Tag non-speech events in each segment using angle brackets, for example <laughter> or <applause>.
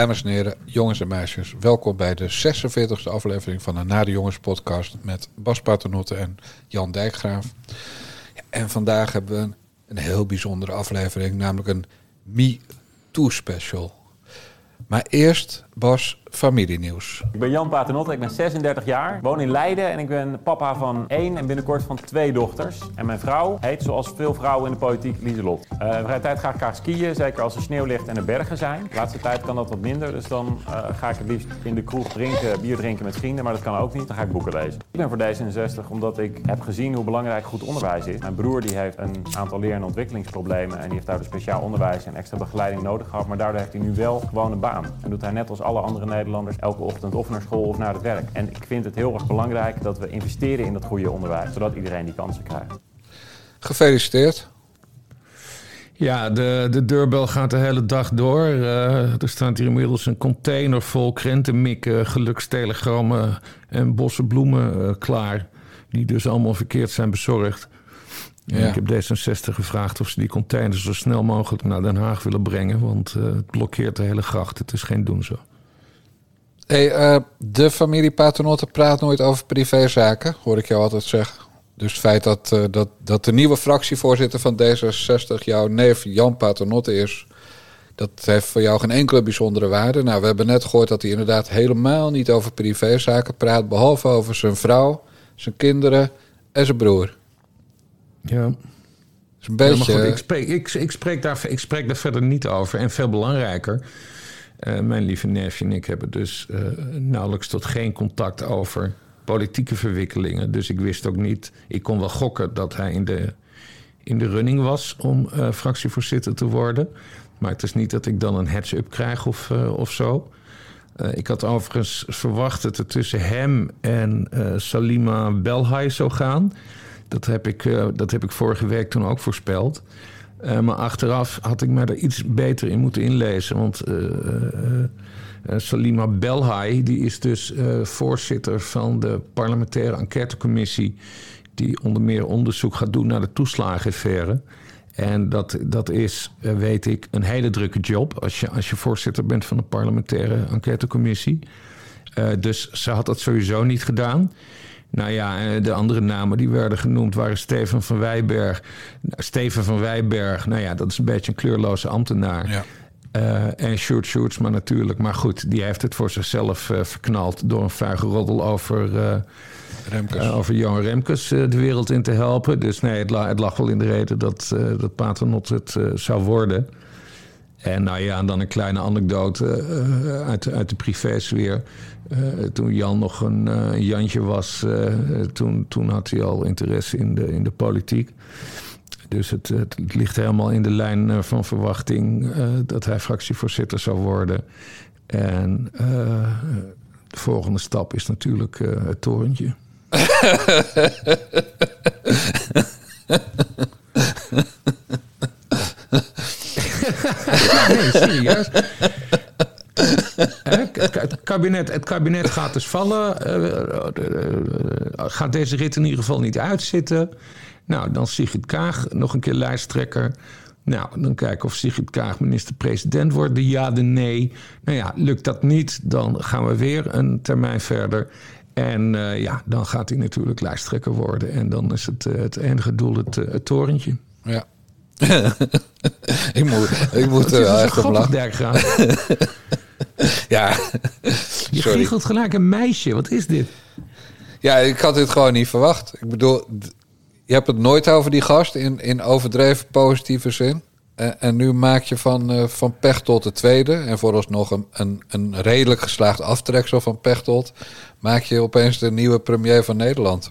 Dames en heren, jongens en meisjes, welkom bij de 46e aflevering van de Nade Jongens podcast met Bas Paternotte en Jan Dijkgraaf. En vandaag hebben we een, een heel bijzondere aflevering, namelijk een Me Too special. Maar eerst, Bas, familienieuws. Ik ben Jan Paternotte, ik ben 36 jaar, woon in Leiden en ik ben papa van één en binnenkort van twee dochters. En mijn vrouw heet zoals veel vrouwen in de politiek Lieselot. Uh, in vrije tijd ga ik graag skiën, zeker als er sneeuw ligt en er bergen zijn. De laatste tijd kan dat wat minder, dus dan uh, ga ik het liefst in de kroeg drinken, bier drinken met vrienden, maar dat kan ook niet. Dan ga ik boeken lezen. Ik ben voor D66 omdat ik heb gezien hoe belangrijk goed onderwijs is. Mijn broer die heeft een aantal leer- en ontwikkelingsproblemen en die heeft daardoor speciaal onderwijs en extra begeleiding nodig gehad, maar daardoor heeft hij nu wel gewoon een baan. En doet hij net als alle andere Nederlanders elke ochtend of naar school of naar het werk. En ik vind het heel erg belangrijk dat we investeren in dat goede onderwijs, zodat iedereen die kansen krijgt. Gefeliciteerd. Ja, de, de deurbel gaat de hele dag door. Uh, er staat hier inmiddels een container vol krentenmikken, gelukstelegrammen en bossen bloemen uh, klaar. Die dus allemaal verkeerd zijn bezorgd. Ja. Ik heb D66 gevraagd of ze die containers zo snel mogelijk naar Den Haag willen brengen. Want uh, het blokkeert de hele gracht. Het is geen doen zo. Hey, uh, de familie Paternotte praat nooit over privézaken, hoor ik jou altijd zeggen. Dus het feit dat, uh, dat, dat de nieuwe fractievoorzitter van D66 jouw neef Jan Paternotte is, dat heeft voor jou geen enkele bijzondere waarde. Nou, we hebben net gehoord dat hij inderdaad helemaal niet over privézaken praat, behalve over zijn vrouw, zijn kinderen en zijn broer. Ja. is een beetje... Ja, goed, ik, spreek, ik, ik, spreek daar, ik spreek daar verder niet over. En veel belangrijker, uh, mijn lieve neefje en ik hebben dus uh, nauwelijks tot geen contact over politieke verwikkelingen. Dus ik wist ook niet, ik kon wel gokken dat hij in de, in de running was om uh, fractievoorzitter te worden. Maar het is niet dat ik dan een heads-up krijg of, of zo. ik had overigens verwacht dat het tussen hem en Salima Belhai zou gaan. Dat heb, ik, dat heb ik vorige week toen ook voorspeld. Uh, maar achteraf had ik me er iets beter in moeten inlezen. Want uh, uh, Salima Belhai, die is dus voorzitter van de parlementaire enquêtecommissie. die onder meer onderzoek gaat doen naar de toeslagenaffaire. En dat, dat is, weet ik, een hele drukke job. als je, als je voorzitter bent van de parlementaire enquêtecommissie. dus ze had dat sowieso niet gedaan. Nou ja, de andere namen die werden genoemd waren Steven van Wijberg. Steven van Wijberg, nou ja, dat is een beetje een kleurloze ambtenaar. Ja. Uh, en Sjoerd Sjoerdsma natuurlijk. Maar goed, die heeft het voor zichzelf uh, verknald... door een vuige roddel over, uh, Remkes. over Johan Remkes de wereld in te helpen. Dus nee, het, la, het lag wel in de reden dat, dat Paternot het zou worden. En nou ja, en dan een kleine anekdote uit, uit de privésfeer... Uh, toen Jan nog een uh, Jantje was, toen, toen had hij al interesse in de, in de politiek. Dus het, het, het ligt helemaal in de lijn van verwachting dat hij fractievoorzitter zou worden. En de volgende stap is natuurlijk het torentje. <laughs> nee, serieus. Het kabinet, het kabinet gaat dus vallen. Uh, gaat deze rit in ieder geval niet uitzitten. Nou, dan Sigrid Kaag, nog een keer lijsttrekker. Nou, dan kijken of Sigrid Kaag minister-president wordt. De ja, de nee. Nou ja, lukt dat niet, dan gaan we weer een termijn verder. En ja, dan gaat hij natuurlijk lijsttrekker worden. En dan is het, het enige doel het, het torentje. Ja. <laughs> ik moet, ik moet er wel echt op lachen. <laughs> ja, Je giechelt gelijk een meisje. Wat is dit? Ja, ik had dit gewoon niet verwacht. Ik bedoel, je hebt het nooit over die gast in, in overdreven positieve zin. En, en nu maak je van, uh, van Pechtold de tweede... en vooralsnog een, een, een redelijk geslaagd aftreksel van Pechtold... maak je opeens de nieuwe premier van Nederland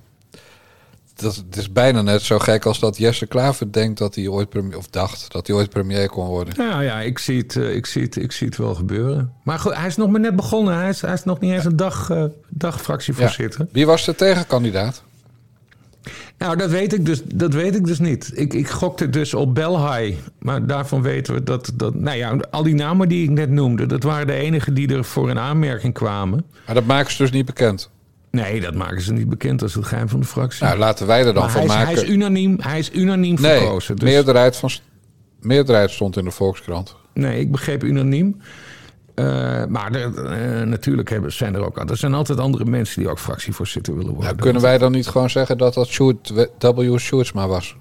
dat, het is bijna net zo gek als dat Jesse Klaver denkt dat hij ooit premier, of dacht dat hij ooit premier kon worden. Nou ja, ik zie het, ik zie het, ik zie het wel gebeuren. Maar goed, hij is nog maar net begonnen. Hij is, hij is nog niet eens een dag, uh, dag fractievoorzitter. Ja. Wie was de tegenkandidaat? Nou, dat weet ik dus, dat weet ik dus niet. Ik, ik gokte dus op Belhai. Maar daarvan weten we dat, dat... Nou ja, al die namen die ik net noemde... dat waren de enigen die er voor een aanmerking kwamen. Maar dat maken ze dus niet bekend? Nee, dat maken ze niet bekend als het geheim van de fractie. Nou, laten wij er dan maar van hij is, maken. Hij is unaniem, hij is unaniem nee, verkozen. Dus... Meerderheid, van, meerderheid stond in de Volkskrant. Nee, ik begreep unaniem. Eh, maar er, eh, natuurlijk hebben, zijn er ook... Er zijn altijd andere mensen die ook fractievoorzitter willen worden. Nou, kunnen wij dan niet gewoon zeggen dat dat Sjoerd W. Sjoerdsma was?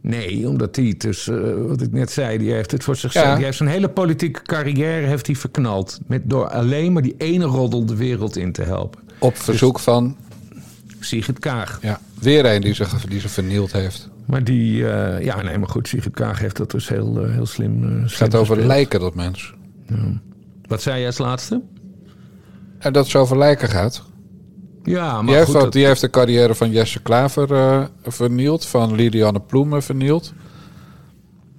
Nee, omdat hij dus, eh, wat ik net zei, die heeft het voor zichzelf. Ja. Die heeft zijn hele politieke carrière heeft hij verknald. Met, door alleen maar die ene roddel de wereld in te helpen. Op verzoek van Sigrid Kaag. ja, weer een die ze, die ze vernield heeft. Maar die, eh, ja, nee, maar goed, Sigrid Kaag heeft dat dus heel, eh, heel slim. eh, Het gaat over lijken, dat mens. Wat zei jij als laatste? En dat het zo over lijken gaat. Ja, maar Die heeft, goed, ook- dat- die heeft de carrière van Jesse Klaver vernield. Van Lilianne Ploemen vernield.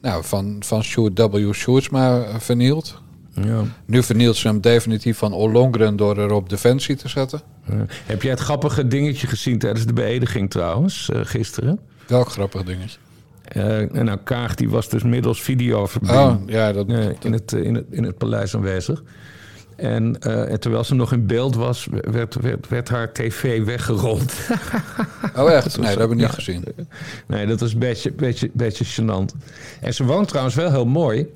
Nou, van, van Sjoerd W. Sjoerdsma vernield. Ja. Nu vernielt ze hem definitief van Ollongren door er op Defensie te zetten. Ja. Heb jij het grappige dingetje gezien tijdens de beëdiging trouwens, eh, gisteren? Welk grappig dingetje. Eh, en nou, Kaag die was dus middels video Oh, ja, dat, in, het, eh, in, het, in het paleis aanwezig. En, en terwijl ze nog in beeld was, werd, werd, werd haar tv weggerold. <laughs> oh echt? Nee, dat heb ik niet Ja. gezien. nee, dat was een beetje, beetje, beetje gênant. En ze woont trouwens wel heel mooi.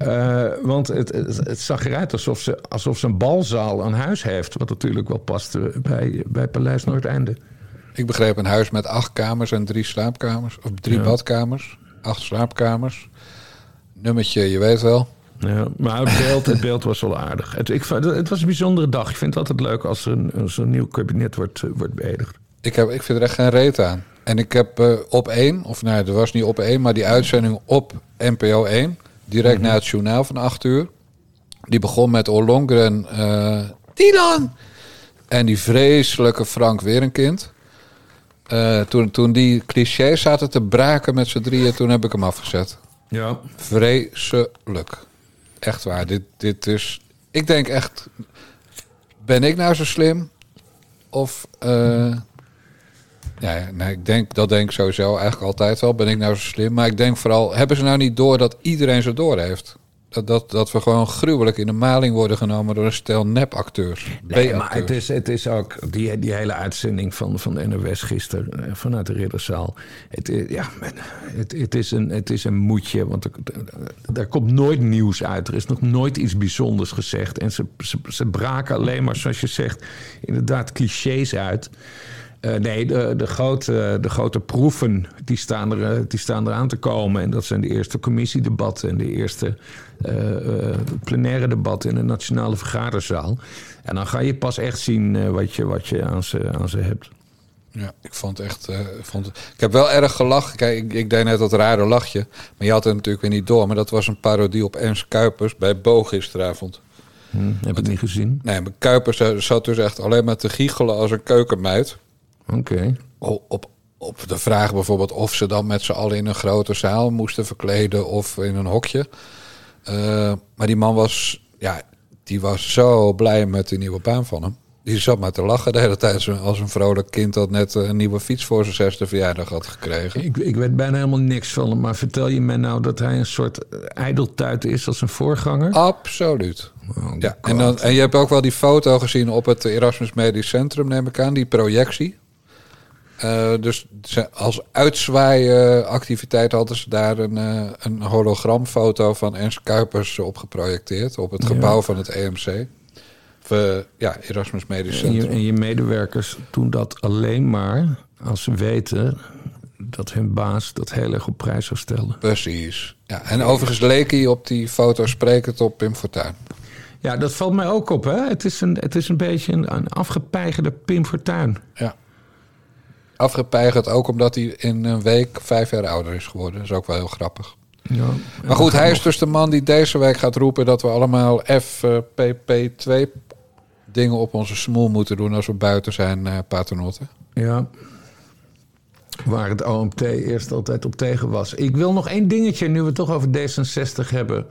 Eh, want het, het, het zag eruit alsof ze, alsof ze een balzaal aan huis heeft. Wat natuurlijk wel past eh, bij, bij Paleis Noordeinde. Ik begreep een huis met acht kamers en drie slaapkamers. Of drie Ja. badkamers. Acht slaapkamers. Nummertje, je weet wel. Ja, maar het beeld, het beeld was wel aardig. Het, ik, het was een bijzondere dag. Ik vind het altijd leuk als er een, als een nieuw kabinet wordt, eh, wordt beëdigd. Ik, heb, ik vind er echt geen reet aan. En ik heb eh, op één, of nee, er was niet op één, maar die uitzending op NPO 1, direct na het journaal van 8 uur. Die begon met Ollongren, eh Dylan! En die vreselijke Frank Werenkind. Eh toen, toen die clichés zaten te braken met z'n drieën, toen heb ik hem afgezet. Ja. Vreselijk. Echt waar. Dit, dit is. Ik denk echt. Ben ik nou zo slim? Of. eh ja, nee, ik denk, dat denk ik sowieso eigenlijk altijd wel. Ben ik nou zo slim? Maar ik denk vooral. Hebben ze nou niet door dat iedereen zo door heeft? Dat, dat, dat we gewoon gruwelijk in de maling worden genomen door een stel nepacteurs. Nee, maar het is, het is ook die, die hele uitzending van, van de NOS gisteren eh, vanuit de Ridderzaal. Het, is- ja, men, het, het, is een, het is een moedje, want er, er komt nooit nieuws uit. Er is nog nooit iets bijzonders gezegd. En ze, ze, ze braken alleen maar, zoals je zegt, inderdaad clichés uit. Eh, nee, de, de, grote, de grote proeven die staan, er, eh, die staan er aan te komen. En dat zijn de eerste commissiedebatten en de eerste eh, eh, plenaire debatten in de Nationale Vergaderzaal. En dan ga je pas echt zien eh, wat, je, wat je aan ze, aan ze hebt. Ja, ik vond het echt. eh, ik vond ik heb wel erg gelachen. Kijk, ik, ik deed net dat rare lachje. Maar je had het natuurlijk weer niet door. Maar dat was een parodie op Ernst Kuipers bij Bo gisteravond. Hm, heb ik niet gezien. Nee, maar Kuipers eh, zat dus echt alleen maar te giechelen als een keukenmeid. Oké. Op, op de vraag bijvoorbeeld of ze dan met z'n allen in een grote zaal moesten verkleden of in een hokje. Eh, maar die man was, ja, die was zo blij met die nieuwe baan van hem. Die zat maar te lachen de hele tijd als een vrolijk kind dat net eh, een nieuwe fiets voor zijn zesde verjaardag had gekregen. Ik, ik weet bijna helemaal niks van hem. Maar vertel je mij nou dat hij een soort ijdeltuit is als een voorganger? Absoluut. Oh, Ja, God. en, dan, en je hebt ook wel die foto gezien op het Erasmus Medisch Centrum, neem ik aan, die projectie. Eh, dus ze- als uitzwaaiactiviteit hadden ze daar een, eh, een hologramfoto van Ernst Kuipers op geprojecteerd op het Ja. gebouw van het EMC. Of, eh, ja, Erasmus Medisch En je, Centrum. en je medewerkers doen dat alleen maar als ze weten dat hun baas dat heel erg op prijs zou stellen. Precies. Ja, en overigens leek hij op die foto sprekend op Pim Fortuyn. Ja, dat valt mij ook op. Hè? Het, is een, het is een beetje een, een afgepeigerde Pim Fortuyn. Ja. Afgepeigerd ook omdat hij in een week vijf jaar ouder is geworden. Dat is ook wel heel grappig. Ja. Maar goed, hij is dus de man die deze week gaat roepen dat we allemaal FPP2 dingen op onze smoel moeten doen als we buiten zijn paternotten. Ja. Waar het OMT eerst altijd op tegen was. Ik wil nog één dingetje, nu we het toch over D66 hebben.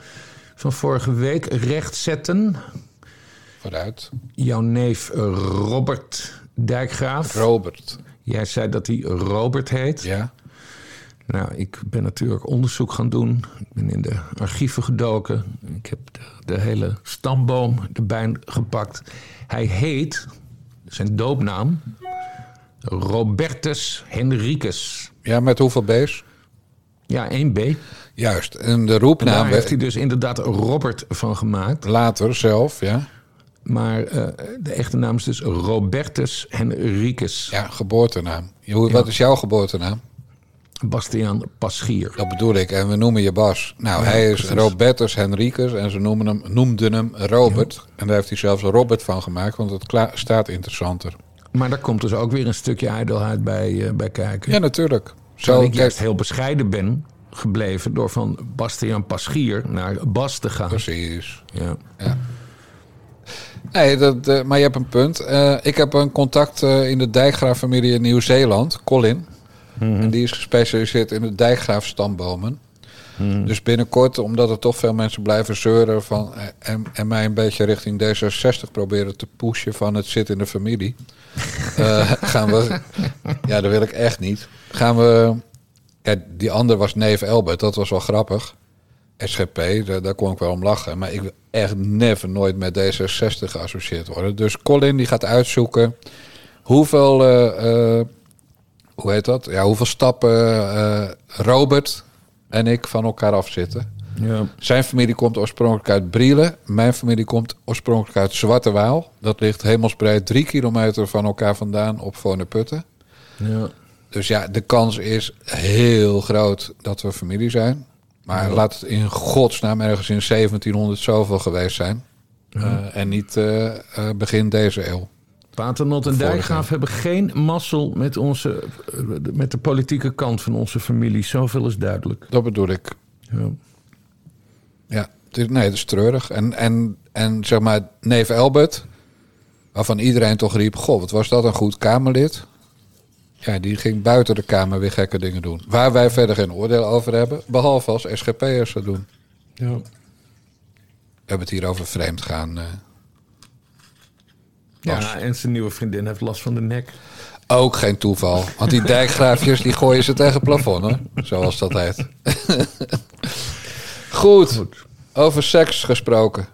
Van vorige week rechtzetten. Vooruit. Jouw neef eh, Robert Dijkgraaf. Robert. Jij zei dat hij Robert heet. Ja. Nou, ik ben natuurlijk onderzoek gaan doen. Ik ben in de archieven gedoken. Ik heb de, de hele stamboom erbij gepakt. Hij heet, zijn doopnaam, Robertus Henricus. Ja, met hoeveel B's? Ja, 1B. Juist. En de En roepnaam daar heeft hij dus inderdaad Robert van gemaakt. later zelf, ja. Maar eh, de echte naam is dus Robertus Henricus Ja, geboortenaam. Hoe, Wat is jouw geboortenaam? Bastiaan Paschier. Dat bedoel ik. En we noemen je Bas. Nou, Ja, hij is precies. Robertus Henricus en ze noemen hem, noemden hem Robert. En daar heeft hij zelfs Robert van gemaakt, want het staat interessanter. Maar daar komt dus ook weer een stukje ijdelheid bij, eh, bij kijken. Ja, natuurlijk. Zo, ik kijk, juist heel bescheiden ben gebleven door van Bastiaan Paschier naar Bas te gaan. precies. Ja. Nee, dat, eh, maar je hebt een punt. Eh, ik heb een contact eh, in de dijkgraaf-familie in Nieuw-Zeeland, Colin. En die is gespecialiseerd in de dijkgraafstambomen. Dus binnenkort, omdat er toch veel mensen blijven zeuren van, en, en mij een beetje richting D66 proberen te pushen van het zit in de familie, <laughs> gaan we, ja, dat wil ik echt niet. Gaan we, kijk, die ander was neef Elbert, dat was wel grappig. SGP, daar, daar kon ik wel om lachen. Maar ik wil echt never nooit met D66 geassocieerd worden. Dus Colin die gaat uitzoeken hoeveel, eh, eh, hoe heet dat? Ja, hoeveel stappen eh, Robert en ik van elkaar afzitten. Ja. Zijn familie komt oorspronkelijk uit Brielen. Mijn familie komt oorspronkelijk uit Zwarte Waal. Dat ligt hemelsbreed drie kilometer van elkaar vandaan op Voorneputten. Ja. Dus ja, de kans is heel groot dat we familie zijn. Maar laat het in godsnaam ergens in 1700 zoveel geweest zijn. Eh, en niet eh, begin deze eeuw. Paternot en. Dijkgraaf hebben geen mazzel met, onze, met de politieke kant van onze familie. Zoveel is duidelijk. Dat bedoel ik. Ja. Ja, nee, het is treurig. En, en, en zeg maar, neef Elbert, waarvan iedereen toch riep... Goh, wat was dat een goed Kamerlid? Ja, die ging buiten de Kamer weer gekke dingen doen. Waar wij verder geen oordeel over hebben, behalve als SGP'ers dat doen. Ja. We hebben het hier over vreemd gaan. eh. ja, en zijn nieuwe vriendin heeft last van de nek. Ook geen toeval. Want die dijkgraafjes die gooien ze tegen het plafond, hoor. Zoals dat heet. <laughs> Goed. Over seks gesproken.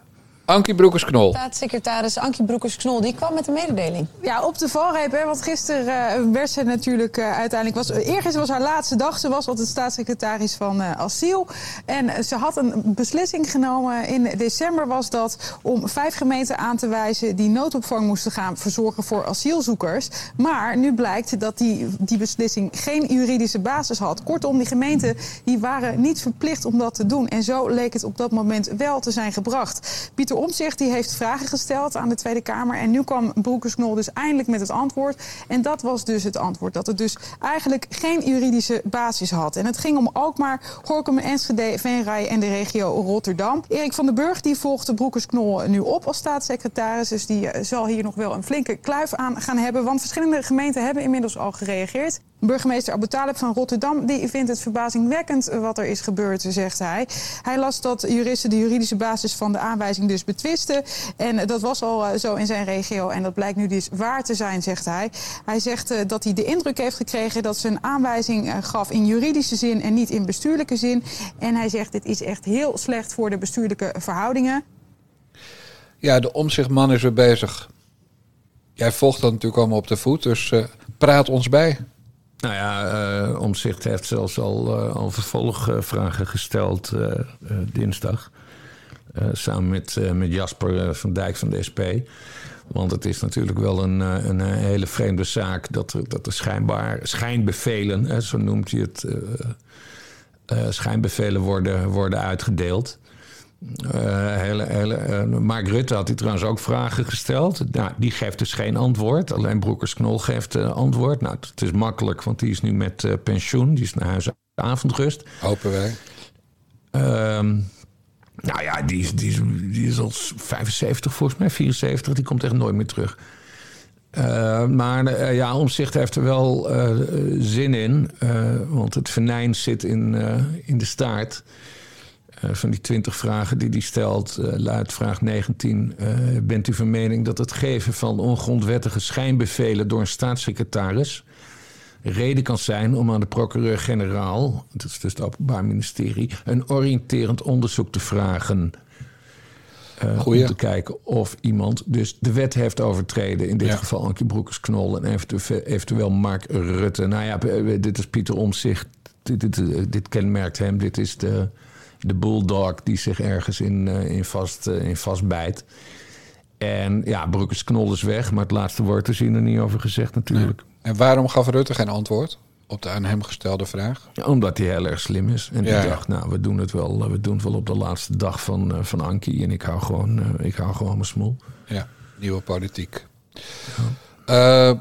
Ankie Broekers-Knol. Staatssecretaris Ankie Broekers-Knol die kwam met een mededeling. Ja, op de valreep. Hè, want gisteren eh, werd ze natuurlijk eh, uiteindelijk... Was, eergisteren was haar laatste dag. Ze was altijd staatssecretaris van eh, asiel. En ze had een beslissing genomen. In december was dat om vijf gemeenten aan te wijzen... die noodopvang moesten gaan verzorgen voor asielzoekers. Maar nu blijkt dat die, die beslissing geen juridische basis had. Kortom, die gemeenten die waren niet verplicht om dat te doen. En zo leek het op dat moment wel te zijn gebracht. Pieter Omtzigt die heeft vragen gesteld aan de Tweede Kamer. En nu kwam Broekers-Knol dus eindelijk met het antwoord. En dat was dus het antwoord. Dat het dus eigenlijk geen juridische basis had. En het ging om Alkmaar, Gorkum, Enschede, Veenrij en de regio Rotterdam. Erik van den Burg die volgde Broekers-Knol nu op als staatssecretaris. Dus die eh, zal hier nog wel een flinke kluif aan gaan hebben. Want verschillende gemeenten hebben inmiddels al gereageerd. Burgemeester Abu van Rotterdam die vindt het verbazingwekkend wat er is gebeurd, zegt hij. Hij las dat juristen de juridische basis van de aanwijzing dus betwisten. En dat was al eh, zo in zijn regio en dat blijkt nu dus waar te zijn, zegt hij. Hij zegt eh, dat hij de indruk heeft gekregen dat ze een aanwijzing eh, gaf in juridische zin en niet in bestuurlijke zin. En hij zegt dit is echt heel slecht voor de bestuurlijke verhoudingen. Ja, de omzichtman is weer bezig. Jij volgt dat natuurlijk allemaal op de voet, dus eh, praat ons bij. Nou ja, eh Omzicht heeft zelfs al, eh, al vervolgvragen gesteld eh, dinsdag. Samen met, met Jasper van Dijk van de SP. Want het is natuurlijk wel een, een, hele vreemde zaak dat er, dat er schijnbaar schijnbevelen, hè, zo noemt hij het, schijnbevelen worden, worden uitgedeeld. Eh, hele, hele, eh, Mark Rutte had hij trouwens ook vragen gesteld. Nou, die geeft dus geen antwoord. Alleen Broekers-Knol geeft eh, antwoord. Nou, het is makkelijk, want die is nu met pensioen. Die is naar huis avondrust. Hopen wij. Ehm, nou ja, die is, die, die is al 75 volgens mij, 74. Die komt echt nooit meer terug. Eh, maar eh, ja, Omzicht heeft er wel zin in. want het venijn zit in, in de staart. Eh, van die 20 vragen die hij stelt, eh, luidt vraag 19. eh, bent u van mening dat het geven van ongrondwettige schijnbevelen door een staatssecretaris reden kan zijn om aan de procureur-generaal, dat is dus het Openbaar Ministerie, een oriënterend onderzoek te vragen. Om te kijken of iemand dus de wet heeft overtreden. In dit Ja. geval Ankie Broekers-Knol en eventueel, Mark Rutte. Nou ja, dit is Pieter Omzicht dit, dit, dit kenmerkt hem. Dit is de, de bulldog die zich ergens in, uh, in, vast, uh, in vastbijt. En ja, Broekers knol is weg, maar het laatste woord is hier er niet over gezegd natuurlijk. Nee. En waarom gaf Rutte geen antwoord op de aan hem gestelde vraag? Ja, omdat hij heel erg slim is. En ja, die dacht, nou, we doen het wel, we doen het wel op de laatste dag van, van Ankie. En ik hou gewoon, ik hou gewoon mijn smoel. Ja, nieuwe politiek. Ja. Uh,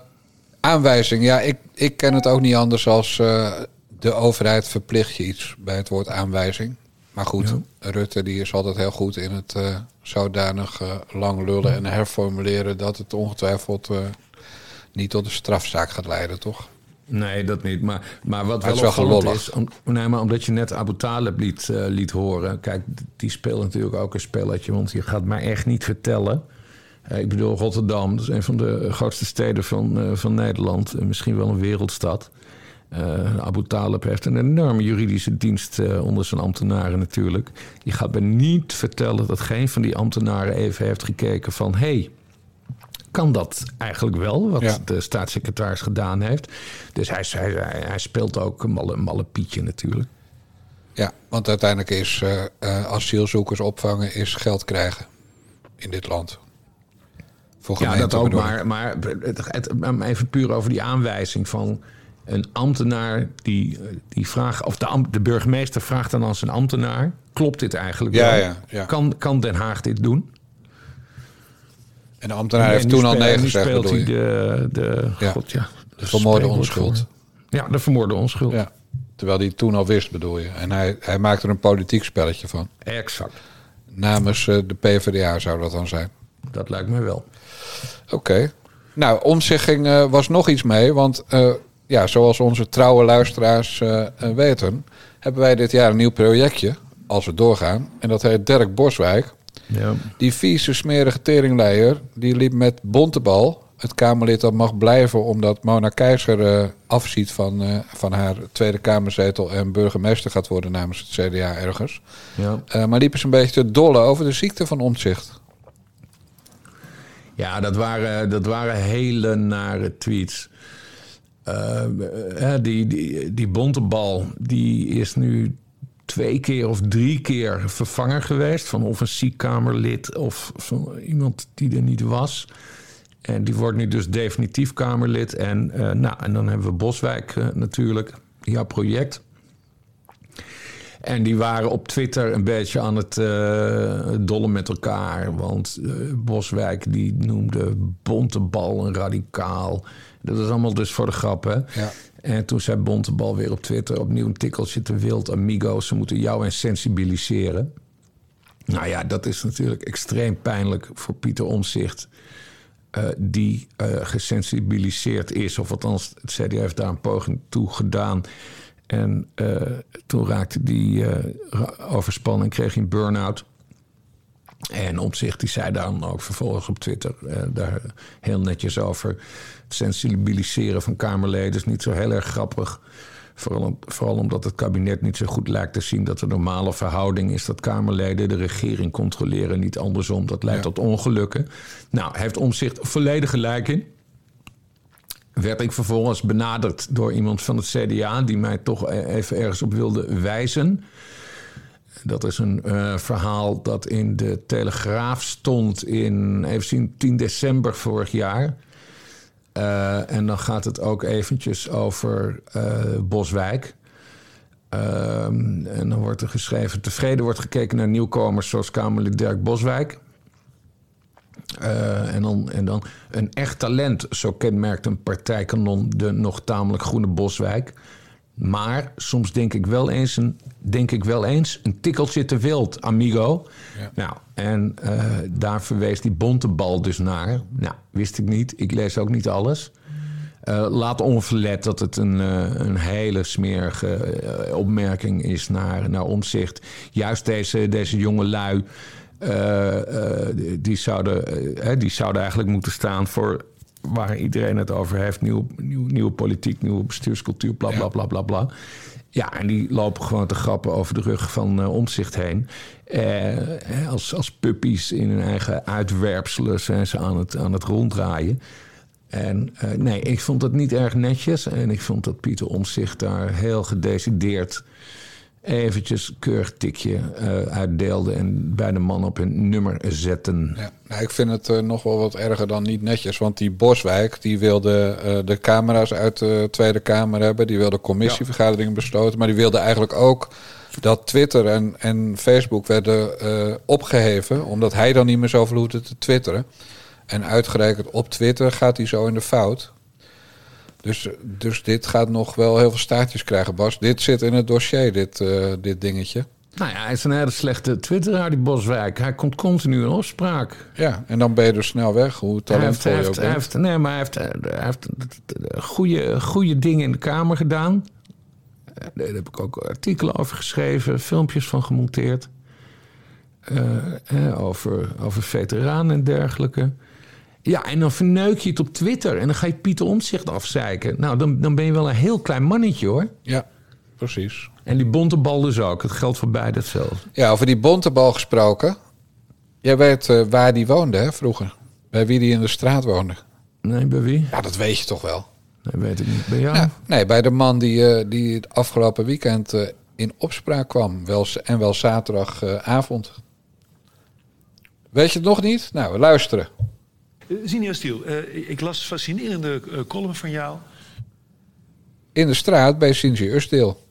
aanwijzing, ja, ik, ik ken het ook niet anders als de overheid verplicht je iets bij het woord aanwijzing. Maar goed, ja. Rutte die is altijd heel goed in het uh, zodanig uh, lang lullen en herformuleren dat het ongetwijfeld uh, niet tot een strafzaak gaat leiden, toch? Nee, dat niet. Maar, maar wat wel, wel opvallend is, om, nee, maar omdat je net Abu Talib liet, liet horen. Kijk, die speelt natuurlijk ook een spelletje, want je gaat maar echt niet vertellen. ik bedoel, Rotterdam, dat is een van de grootste steden van, van Nederland. Misschien wel een wereldstad. Uh, Abu Talib heeft een enorme juridische dienst uh, onder zijn ambtenaren natuurlijk. Je gaat me niet vertellen dat geen van die ambtenaren even heeft gekeken van... hey, kan dat eigenlijk wel, wat ja. de staatssecretaris gedaan heeft. Dus hij, hij, hij speelt ook een malle, malle pietje natuurlijk. Ja, want uiteindelijk is uh, asielzoekers opvangen is geld krijgen in dit land. Voor ja, dat ook, maar, maar het, het, even puur over die aanwijzing van een ambtenaar die, die vraagt, of de, de burgemeester vraagt dan als een ambtenaar: klopt dit eigenlijk? Ja, ja, ja. Kan, kan Den Haag dit doen? En de ambtenaar heeft toen al nee gezegd. speelt hij de, de, ja, God, ja, de vermoorde onschuld. Ja, de vermoorde onschuld. Ja. Terwijl hij toen al wist, bedoel je. En hij, hij maakt er een politiek spelletje van. Exact. Namens uh, de PvdA zou dat dan zijn. Dat lijkt me wel. Oké. Okay. Nou, om zich ging uh, was nog iets mee. Want uh, ja, zoals onze trouwe luisteraars uh, weten, hebben wij dit jaar een nieuw projectje, als we doorgaan. En dat heet Dirk Boswijk. Ja. Die vieze, smerige teringleier, die liep met Bontebal, het Kamerlid dat mag blijven omdat Mona Keizer uh, afziet van, uh, van haar Tweede Kamerzetel en burgemeester gaat worden namens het CDA ergens. Ja. maar liep eens een beetje te dolle over de ziekte van omzicht. Ja, dat waren, dat waren hele nare tweets. Uh, die, die, die bontebal die is nu twee keer of drie keer vervanger geweest van of een ziekkamerlid of iemand die er niet was. En die wordt nu dus definitief Kamerlid. En, uh, nou, en dan hebben we Boswijk natuurlijk, jouw project. En die waren op Twitter een beetje aan het uh, dollen met elkaar. Want Boswijk die noemde Bontebal een radicaal. Dat is allemaal dus voor de grap, hè? Ja. En toen zei Bontebal weer op Twitter opnieuw een tikkeltje te wild. Amigos, ze moeten jou eens sensibiliseren. Nou ja, dat is natuurlijk extreem pijnlijk voor Pieter Omzicht. Uh, die uh, gesensibiliseerd is, of althans het CDA heeft daar een poging toe gedaan. En uh, toen raakte die overspanning, kreeg hij een burn-out. En Omzicht die zei dan ook vervolgens op Twitter daar heel netjes over sensibiliseren van Kamerleden is niet zo heel erg grappig. Vooral, vooral, omdat het kabinet niet zo goed lijkt te zien dat de normale verhouding is dat Kamerleden de regering controleren, niet andersom. Dat leidt ja. tot ongelukken. Nou, heeft omzicht volledig gelijk in. Werd ik vervolgens benaderd door iemand van het CDA die mij toch even ergens op wilde wijzen. Dat is een uh, verhaal dat in de Telegraaf stond in, even zien, 10 december vorig jaar. Uh, en dan gaat het ook eventjes over uh, Boswijk. Uh, en dan wordt er geschreven: tevreden wordt gekeken naar nieuwkomers zoals Kamerlid Dirk Boswijk. Uh, en, dan, en dan een echt talent, zo kenmerkt een partijkanon de nog tamelijk groene Boswijk. Maar soms denk ik wel eens een, denk ik wel eens, een tikkeltje te wild, amigo. Ja. Nou, en uh, daar verwees die bontebal dus naar. Nou, wist ik niet. Ik lees ook niet alles. Uh, laat onverlet dat het een, uh, een hele smerige opmerking is naar, naar omzicht. Juist deze, deze jonge lui, die, zouden, die zouden eigenlijk moeten staan voor waar iedereen het over heeft. Nieuw, nieuw, nieuwe politiek, nieuwe bestuurscultuur, bla bla bla bla bla. Ja, en die lopen gewoon te grappen over de rug van uh, omzicht heen. Eh, als, als puppies in hun eigen uitwerpselen zijn ze aan het, aan het ronddraaien. En eh, nee, ik vond het niet erg netjes. En ik vond dat Pieter Omtzigt daar heel gedecideerd eventjes keurig tikje eh, uitdeelde en bij de man op een nummer zetten. Ja, nou, ik vind het eh, nog wel wat erger dan niet netjes. Want die Boswijk die wilde eh, de camera's uit de Tweede Kamer hebben. Die wilde commissievergaderingen besloten. Maar die wilde eigenlijk ook dat Twitter en, en Facebook werden eh, opgeheven. Omdat hij dan niet meer zoveel hoefde te twitteren. En uitgerekend op Twitter gaat hij zo in de fout. Dus, dus dit gaat nog wel heel veel staartjes krijgen, Bas. Dit zit in het dossier, dit, eh, dit dingetje. Nou ja, hij is een hele slechte twitteraar, die Boswijk. Hij komt continu in opspraak. Ja, en dan ben je er snel weg, hoe Hij heeft, talentvol hij je ook heeft, bent. heeft, nee, maar hij heeft, hij heeft goede, goede dingen in de Kamer gedaan. Eh, Daar heb ik ook artikelen over geschreven, filmpjes van gemonteerd. Eh, eh, over, over veteranen en dergelijke. Ja, en dan verneuk je het op Twitter en dan ga je Pieter Omtzigt afzeiken. Nou, dan, dan ben je wel een heel klein mannetje hoor. Ja, precies. En die bonte bal dus ook. Het geldt voor beide hetzelfde. Ja, over die bontebal gesproken. Jij weet eh, waar die woonde, hè, vroeger? Bij wie die in de straat woonde. Nee, bij wie? Ja, dat weet je toch wel. Nee, weet ik niet. Bij jou? Ja, nee, bij de man die, eh, die het afgelopen weekend eh, in opspraak kwam. Wel, en wel zaterdagavond. weet je het nog niet? Nou, we luisteren. Uh, Zinnia Stiel, eh, ik las fascinerende eh, column van jou. In de straat bij Sinji Usdeel.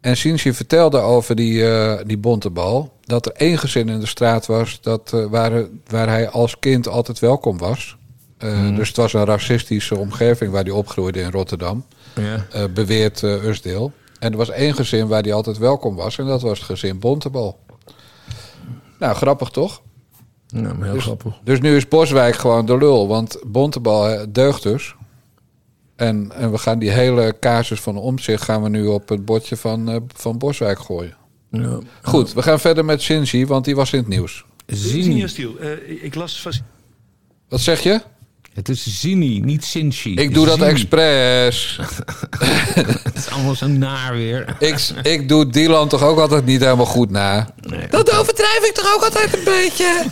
En Sinji vertelde over die, eh, die bontebal... dat er één gezin in de straat was... Dat, eh, waar, waar hij als kind altijd welkom was. Eh, Dus het was een racistische omgeving waar hij opgroeide in Rotterdam. Ja. eh, beweert eh Usdeel. En er was één gezin waar hij altijd welkom was. En dat was het gezin Bontebal. Nou, grappig toch? Ja, maar heel grappig. Dus nu is Boswijk gewoon de lul. Want Bontebal deugt dus. En, en we gaan die hele casus van omzicht... gaan we nu op het bordje van, eh, van Boswijk gooien. Ja. Goed, we gaan verder met Shinji, want die was in het nieuws. Zinnia Stiel, eh, ik las fascinerende... Wat zeg je? Het is Zini, niet Sinchi. Ik doe dat Zini. expres. <laughs> Het is allemaal zo naar weer. Ik, ik doe Dylan toch ook altijd niet helemaal goed na. Dat overdrijf ik toch ook altijd een beetje.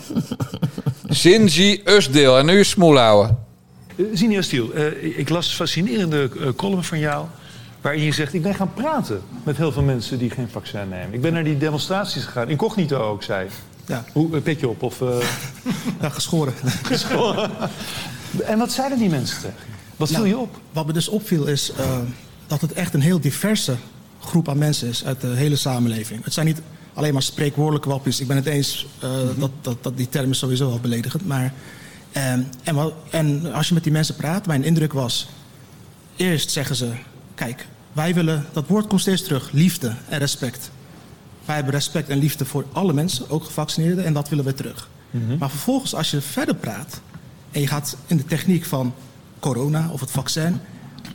<laughs> Shinji Usdeel. En nu is Smoelhouwen. Uh, Zinnia Stiel, eh, ik las fascinerende eh, column van jou... waarin je zegt, ik ben gaan praten met heel veel mensen die geen vaccin nemen. Ik ben naar die demonstraties gegaan, incognito ook, zei Ja. Hoe, eh, petje op of... eh, Ja, <laughs> geschoren. En wat zeiden die mensen tegen? Wat viel Nou, je op? Wat me dus opviel is eh, dat het echt een heel diverse groep aan mensen is uit de hele samenleving. Het zijn niet alleen maar spreekwoordelijke wappies. Ik ben het eens eh, dat, dat, dat die term is sowieso wel beledigend. Maar, ehm, en, wat- en als je met die mensen praat, mijn indruk was... Eerst zeggen ze, kijk, wij willen, dat woord komt steeds terug, liefde en respect. Wij hebben respect en liefde voor alle mensen, ook gevaccineerden, en dat willen we terug. Maar vervolgens, als je verder praat en je gaat in de techniek van corona of het vaccin,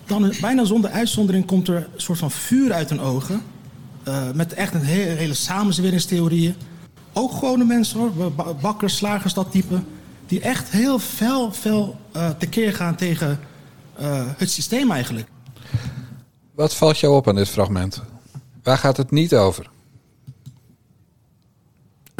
dan bijna zonder uitzondering komt er een soort van vuur uit hun ogen. eh, met echt een hele, hele samenzweringstheorieën. Ook gewone mensen hoor, ba- bakkers, slagers, dat type. Die echt heel fel, fel eh, tekeer gaan tegen eh, het systeem eigenlijk. Wat valt jou op aan dit fragment? Waar gaat het niet over?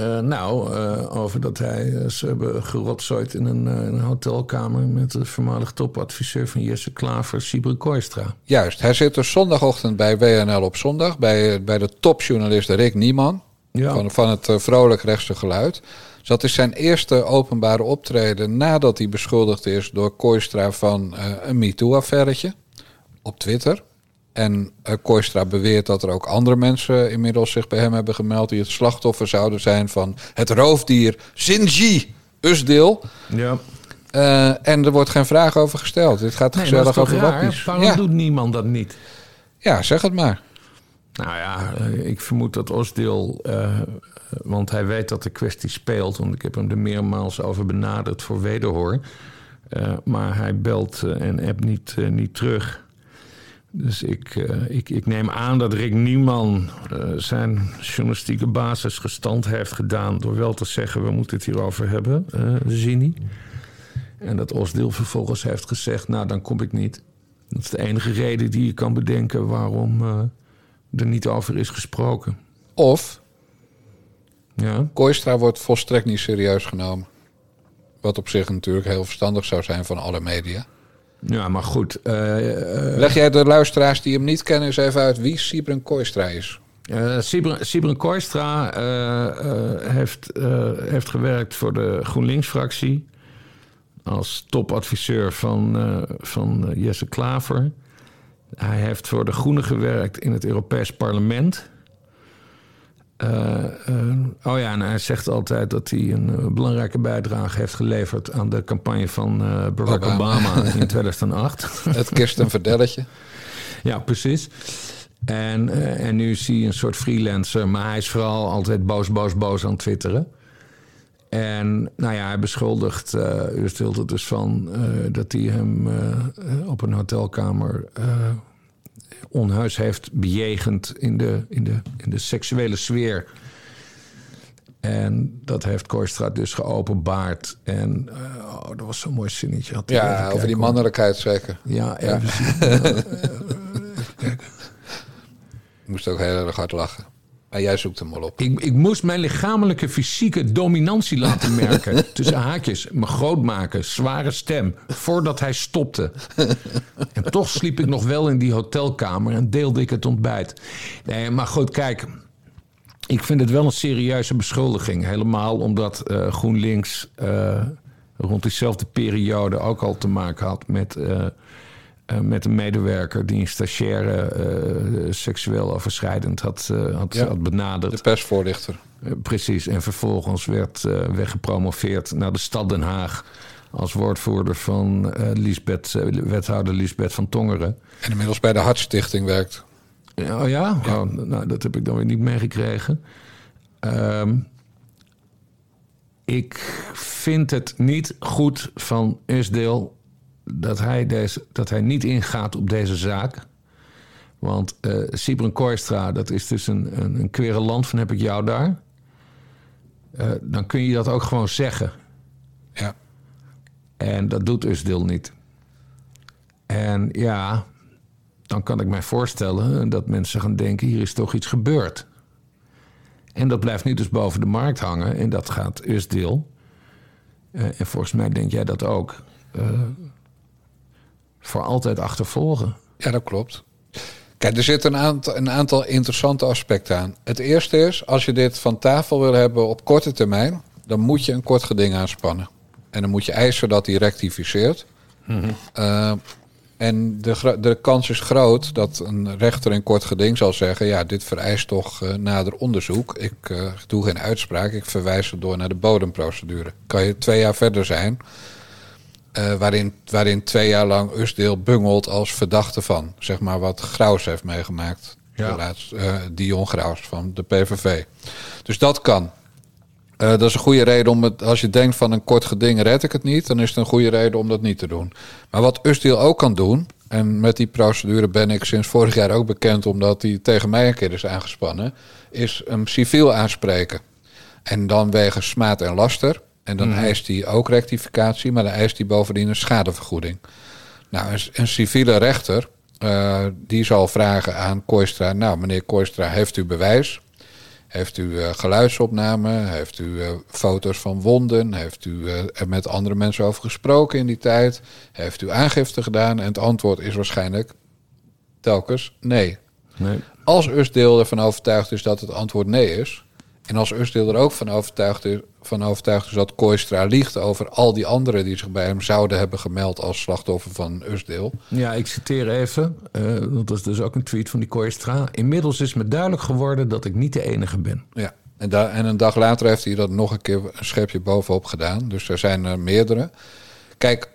Eh, nou, eh, over dat hij eh, ze hebben gerotzooid in een, een hotelkamer met de voormalig topadviseur van Jesse Klaver, Sibre Kooistra. Juist, hij zit dus zondagochtend bij WNL op zondag... bij, bij de topjournalist Rick Nieman... Ja. Van, van het Vrolijk Rechtse Geluid. Dus dat is zijn eerste openbare optreden... nadat hij beschuldigd is door Kooistra van een MeToo-affairetje op Twitter. En eh Kooistra beweert dat er ook andere mensen inmiddels zich bij hem hebben gemeld... die het slachtoffer zouden zijn van het roofdier Sinji Usdeel... Ja. Eh, en er wordt geen vraag over gesteld. Dit gaat Nee, gezellig is toch over raar? wappies. Waarom Ja. doet niemand dat niet? ja, zeg het maar. Nou ja, eh, ik vermoed dat Osdeel, eh, want hij weet dat de kwestie speelt, want ik heb hem er meermaals over benaderd voor wederhoor. Eh, maar hij belt en appt niet, niet terug. Dus ik, eh, ik, ik neem aan dat Rick Nieman eh, zijn journalistieke basis gestand heeft gedaan door wel te zeggen: we moeten het hierover hebben, Zini. En dat Osdeel vervolgens heeft gezegd: nou, dan kom ik niet. Dat is de enige reden die je kan bedenken waarom er niet over is gesproken. Of Ja, Kooistra wordt volstrekt niet serieus genomen. Wat op zich natuurlijk heel verstandig zou zijn van alle media. Ja, maar goed. eh, eh, Leg jij de luisteraars die hem niet kennen eens even uit wie Sibren Kooistra is? Sibren, eh, eh, heeft, heeft gewerkt voor de GroenLinks-fractie. Als topadviseur van, van Jesse Klaver. Hij heeft voor de Groenen gewerkt in het Europees Parlement. Eh, eh, oh ja, en hij zegt altijd dat hij een eh, belangrijke bijdrage heeft geleverd aan de campagne van Barack Obama. Obama, <laughs> in 2008. Het kist een verdelletje. <laughs> Ja, precies. En, en nu is hij een soort freelancer, maar hij is vooral altijd boos, boos, boos aan het twitteren. En nou ja, hij beschuldigt uh, er dus van dat hij hem op een hotelkamer onheus heeft bejegend in de, in, de, in de seksuele sfeer. En dat heeft Kooistra dus geopenbaard. En eh, oh, dat was zo'n mooi zinnetje. Had Ja, over kijken, die mannelijkheid zeker. Ja, Ja. even zien. <laughs> Ik moest ook heel erg hard lachen. Maar jij zoekt hem al op. Ik, ik moest mijn lichamelijke fysieke dominantie laten merken. <laughs> Tussen haakjes, me groot maken, zware stem. Voordat hij stopte. En toch sliep ik nog wel in die hotelkamer en deelde ik het ontbijt. Nee, maar goed, kijk. Ik vind het wel een serieuze beschuldiging. Helemaal omdat eh, GroenLinks eh, rond diezelfde periode ook al te maken had met. eh, met een medewerker die een stagiaire eh, seksueel overschrijdend had, eh, had, Ja, had benaderd. De persvoorlichter. Eh, precies, en vervolgens werd eh, weggepromoveerd naar de stad Den Haag als woordvoerder van eh Liesbeth, eh, wethouder Lisbeth van Tongeren. En inmiddels bij de Hartstichting werkt. Oh ja? Oh, nou, dat heb ik dan weer niet meegekregen. Ehm, ik vind het niet goed van Usdeel dat hij, deze, dat hij niet ingaat op deze zaak. Want eh Sibren dat is dus een, een, een quereland van heb ik jou daar. Eh, dan kun je dat ook gewoon zeggen. Ja. En dat doet Usdeel niet. En ja, dan kan ik mij voorstellen dat mensen gaan denken: hier is toch iets gebeurd. En dat blijft nu dus boven de markt hangen. En dat gaat Usdeel. Eh, en volgens mij denk jij dat ook. eh, voor altijd achtervolgen. Ja, dat klopt. Kijk, er zit een aantal, een aantal interessante aspecten aan. Het eerste is, als je dit van tafel wil hebben op korte termijn, dan moet je een kort geding aanspannen. En dan moet je eisen dat hij rectificeert. Eh, en de, de kans is groot dat een rechter in kort geding zal zeggen: ja, dit vereist toch eh, nader onderzoek. Ik eh, doe geen uitspraak, ik verwijs het door naar de bodemprocedure. Kan je twee jaar verder zijn, eh, waarin, waarin twee jaar lang Usdeel bungelt als verdachte van. Zeg maar wat Graus heeft meegemaakt. Ja. Eh, Dion Graus van de PVV. Dus dat kan. Eh, dat is een goede reden om het, als je denkt van een kort geding red ik het niet, dan is het een goede reden om dat niet te doen. Maar wat Usdeel ook kan doen, en met die procedure ben ik sinds vorig jaar ook bekend omdat die tegen mij een keer is aangespannen, is hem civiel aanspreken. En dan wegens smaad en laster. En dan eist hij ook rectificatie, maar dan eist hij bovendien een schadevergoeding. Nou, een, een civiele rechter, eh, die zal vragen aan Kooistra... nou, meneer Kooistra, heeft u bewijs? Heeft u eh, geluidsopname? Heeft u eh, foto's van wonden? Heeft u er met andere mensen over gesproken in die tijd? Heeft u aangifte gedaan? En het antwoord is waarschijnlijk telkens nee. Nee. Als Usdeel ervan overtuigd is dat het antwoord nee is... en als Usdeel er ook van overtuigd is, van overtuigd is dat Kooistra liegt... over al die anderen die zich bij hem zouden hebben gemeld... als slachtoffer van Usdeel... Ja, ik citeer even. eh, dat is dus ook een tweet van die Kooistra. Inmiddels is me duidelijk geworden dat ik niet de enige ben. Ja. En, da- en een dag later heeft hij dat nog een keer een schepje bovenop gedaan. Dus er zijn er meerdere. Kijk,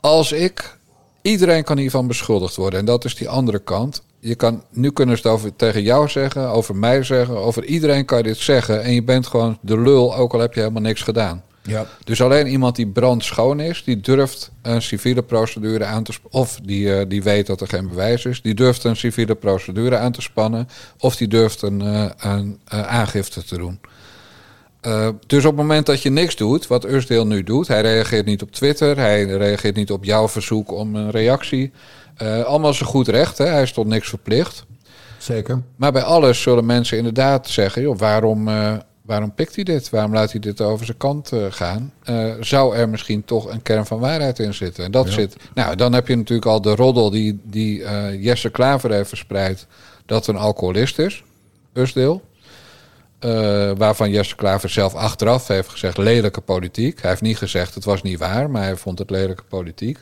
als ik... Iedereen kan hiervan beschuldigd worden. En dat is die andere kant. Je kan, nu kunnen ze het over, tegen jou zeggen, over mij zeggen. Over iedereen kan je dit zeggen. En je bent gewoon de lul, ook al heb je helemaal niks gedaan. Ja. Dus alleen iemand die brandschoon is, die durft een civiele procedure aan te spannen. Of die, eh, die weet dat er geen bewijs is, die durft een civiele procedure aan te spannen. Of die durft een, eh, een eh, aangifte te doen. Dus op het moment dat je niks doet, wat Usdeel nu doet, hij reageert niet op Twitter, hij reageert niet op jouw verzoek om een reactie. Eh, allemaal zijn goed recht, hè? hij is tot niks verplicht. Zeker. Maar bij alles zullen mensen inderdaad zeggen: joh, waarom, eh, waarom pikt hij dit? Waarom laat hij dit over zijn kant eh, gaan? Zou er misschien toch een kern van waarheid in zitten? En dat zit. Nou, dan heb je natuurlijk al de roddel die, die Jesse Klaver heeft verspreid. dat een alcoholist is, Usdeel. Waarvan Jesse Klaver zelf achteraf heeft gezegd lelijke politiek. Hij heeft niet gezegd het was niet waar, maar hij vond het lelijke politiek.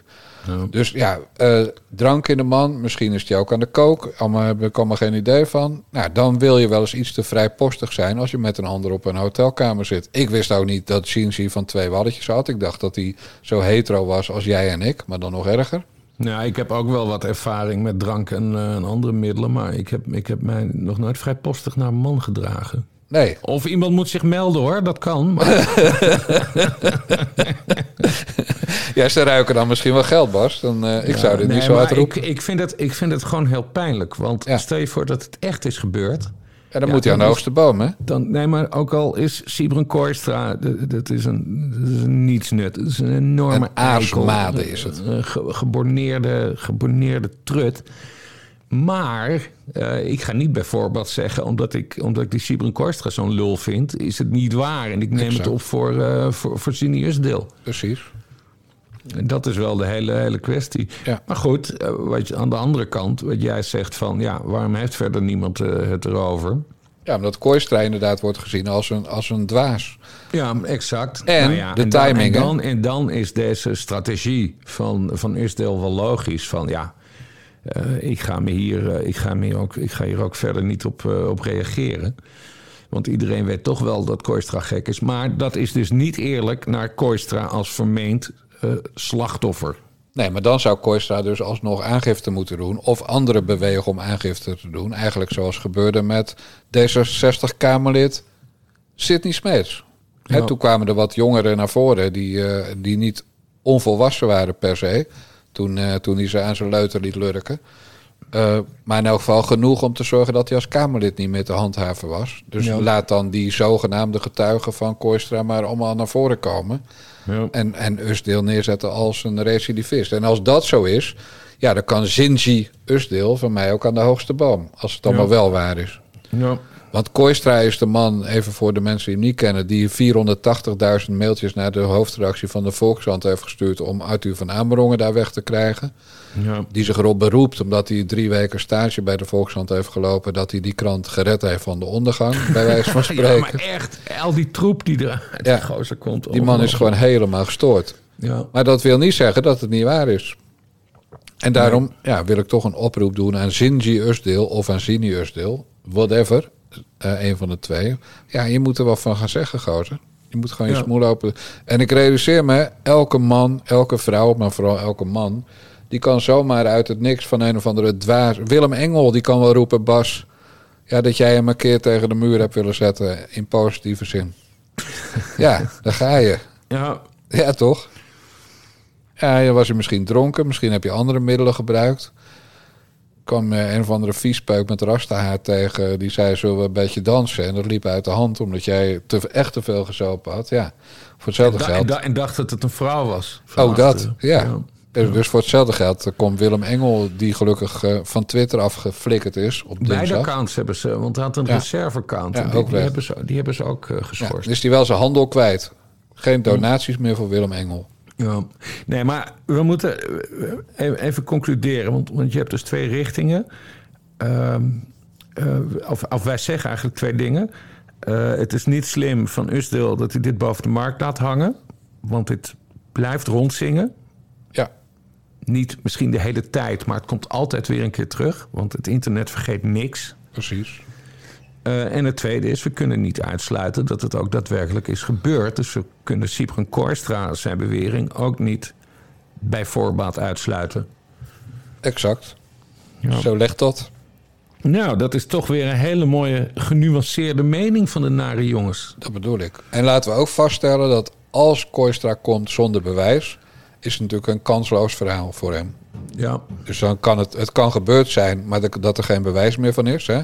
Dus ja, eh, drank in de man, misschien is hij ook aan de kook. Allemaal heb ik allemaal geen idee van. Nou, dan wil je wel eens iets te vrijpostig zijn als je met een ander op een hotelkamer zit. Ik wist ook niet dat Shinji van twee walletjes had. Ik dacht dat hij zo hetero was als jij en ik, maar dan nog erger. Nou, ik heb ook wel wat ervaring met drank en, eh, en andere middelen, maar ik heb, ik heb mij nog nooit vrijpostig naar een man gedragen. Nee, Of iemand moet zich melden hoor, dat kan. Maar <laughs> ja, ze ruiken dan misschien wel geld, Bas. Dan, eh, ik zou dit Nee, niet zo uitroepen. Ik, ik, vind het, ik vind het gewoon heel pijnlijk. Want Ja. stel je voor dat het echt is gebeurd. En dan Ja, moet hij aan de hoogste boom, hè? Dan, nee, maar ook al is Sibren Kooistra, d- dat is een, dat is een nietsnut. Dat is een enorme Een eikel. is het. Een ge- geborneerde, geborneerde trut. Maar eh, ik ga niet bijvoorbeeld zeggen, omdat ik, omdat ik die Sibren Kooistra zo'n lul vind, is het niet waar. En ik neem Exact. het op voor, eh voor, voor deel. Precies. En dat is wel de hele, hele kwestie. Ja. Maar goed, eh, wat je, aan de andere kant, wat jij zegt van... ja, waarom heeft verder niemand het erover? Ja, omdat Kooistra inderdaad wordt gezien als een, als een dwaas. Ja, exact. En Nou ja, de en dan, timing, En dan, en dan is deze strategie van, van Isdeel wel logisch. Van ja, ik, ga me hier, eh, ik, ga me hier ook, ik ga hier ook verder niet op, eh, op reageren. Want iedereen weet toch wel dat Kooistra gek is. Maar dat is dus niet eerlijk naar Kooistra als vermeend eh, slachtoffer. Nee, maar dan zou Kooistra dus alsnog aangifte moeten doen. Of anderen bewegen om aangifte te doen. Eigenlijk zoals gebeurde met D66-Kamerlid Sidney Smeets. Ja. Toen kwamen er wat jongeren naar voren die, eh, die niet onvolwassen waren per se. Toen, eh, toen hij ze aan zijn leuter liet lurken. Eh, maar in elk geval genoeg om te zorgen dat hij als Kamerlid niet meer te handhaven was. Dus Ja. laat dan die zogenaamde getuigen van Kooistra maar allemaal naar voren komen. Ja. En, en Usdeel neerzetten als een recidivist. En als dat zo is, ja, dan kan Zinji Usdeel van mij ook aan de hoogste boom. Als het allemaal Ja. wel waar is. Ja. Want Kooistra is de man, even voor de mensen die hem niet kennen... die 480.000 mailtjes naar de hoofdredactie van de Volkskrant heeft gestuurd... om Arthur van Amerongen daar weg te krijgen. Ja. Die zich erop beroept, omdat hij drie weken stage bij de Volkskrant heeft gelopen... dat hij die krant gered heeft van de ondergang, <laughs> bij wijze van spreken. Ja, maar echt, al die troep die er uit Ja. de gozer komt. Die man is gewoon helemaal gestoord. Ja. Maar dat wil niet zeggen dat het niet waar is. En daarom ja, wil ik toch een oproep doen aan Zinji Usdeel of aan Zini Usdeel. Whatever. Eh een van de twee. Ja, je moet er wat van gaan zeggen, gozer. Je moet gewoon je Ja. smoel open. En ik realiseer me, elke man, elke vrouw, maar vooral elke man... die kan zomaar uit het niks van een of andere dwaas... Willem Engel, die kan wel roepen, Bas... Ja, dat jij hem een keer tegen de muur hebt willen zetten in positieve zin. <laughs> ja, daar ga je. Ja, Ja, toch? Ja, je was je misschien dronken, misschien heb je andere middelen gebruikt. Kwam eh, een of andere viespeuk met rastahaar tegen. Die zei, zullen we een beetje dansen? En dat liep uit de hand, omdat jij te, echt te veel gezopen had. Ja, voor hetzelfde en, geld. en dacht dat het een vrouw was. Ook dat, achteren. ja. Dus dus voor hetzelfde geld komt Willem Engel, die gelukkig eh, van Twitter afgeflikkerd is op Beide accounts hebben ze, want hij had een Ja. reserve-account. Ja, en die, hebben ze, die hebben ze ook eh, geschorst. dus die wel zijn handel kwijt. Geen donaties meer voor Willem Engel. Ja. Nee, maar we moeten eh, even, even concluderen. Want, want je hebt dus twee richtingen. Ehm, eh, of, of wij zeggen eigenlijk twee dingen. Eh, het is niet slim van Usdeel dat hij dit boven de markt laat hangen. Want dit blijft rondzingen. Ja, Niet misschien de hele tijd, maar het komt altijd weer een keer terug. Want het internet vergeet niks. precies. Eh, en het tweede is, we kunnen niet uitsluiten dat het ook daadwerkelijk is gebeurd. Dus we kunnen Cypren Korstra zijn bewering ook niet bij voorbaat uitsluiten. Exact. Ja. Zo legt dat. Nou, dat is toch weer een hele mooie genuanceerde mening van de nare jongens. Dat bedoel ik. En laten we ook vaststellen dat als Kooistra komt zonder bewijs, is het natuurlijk een kansloos verhaal voor hem. Ja, Dus dan kan het, het kan gebeurd zijn, maar dat, dat er geen bewijs meer van is. Hè?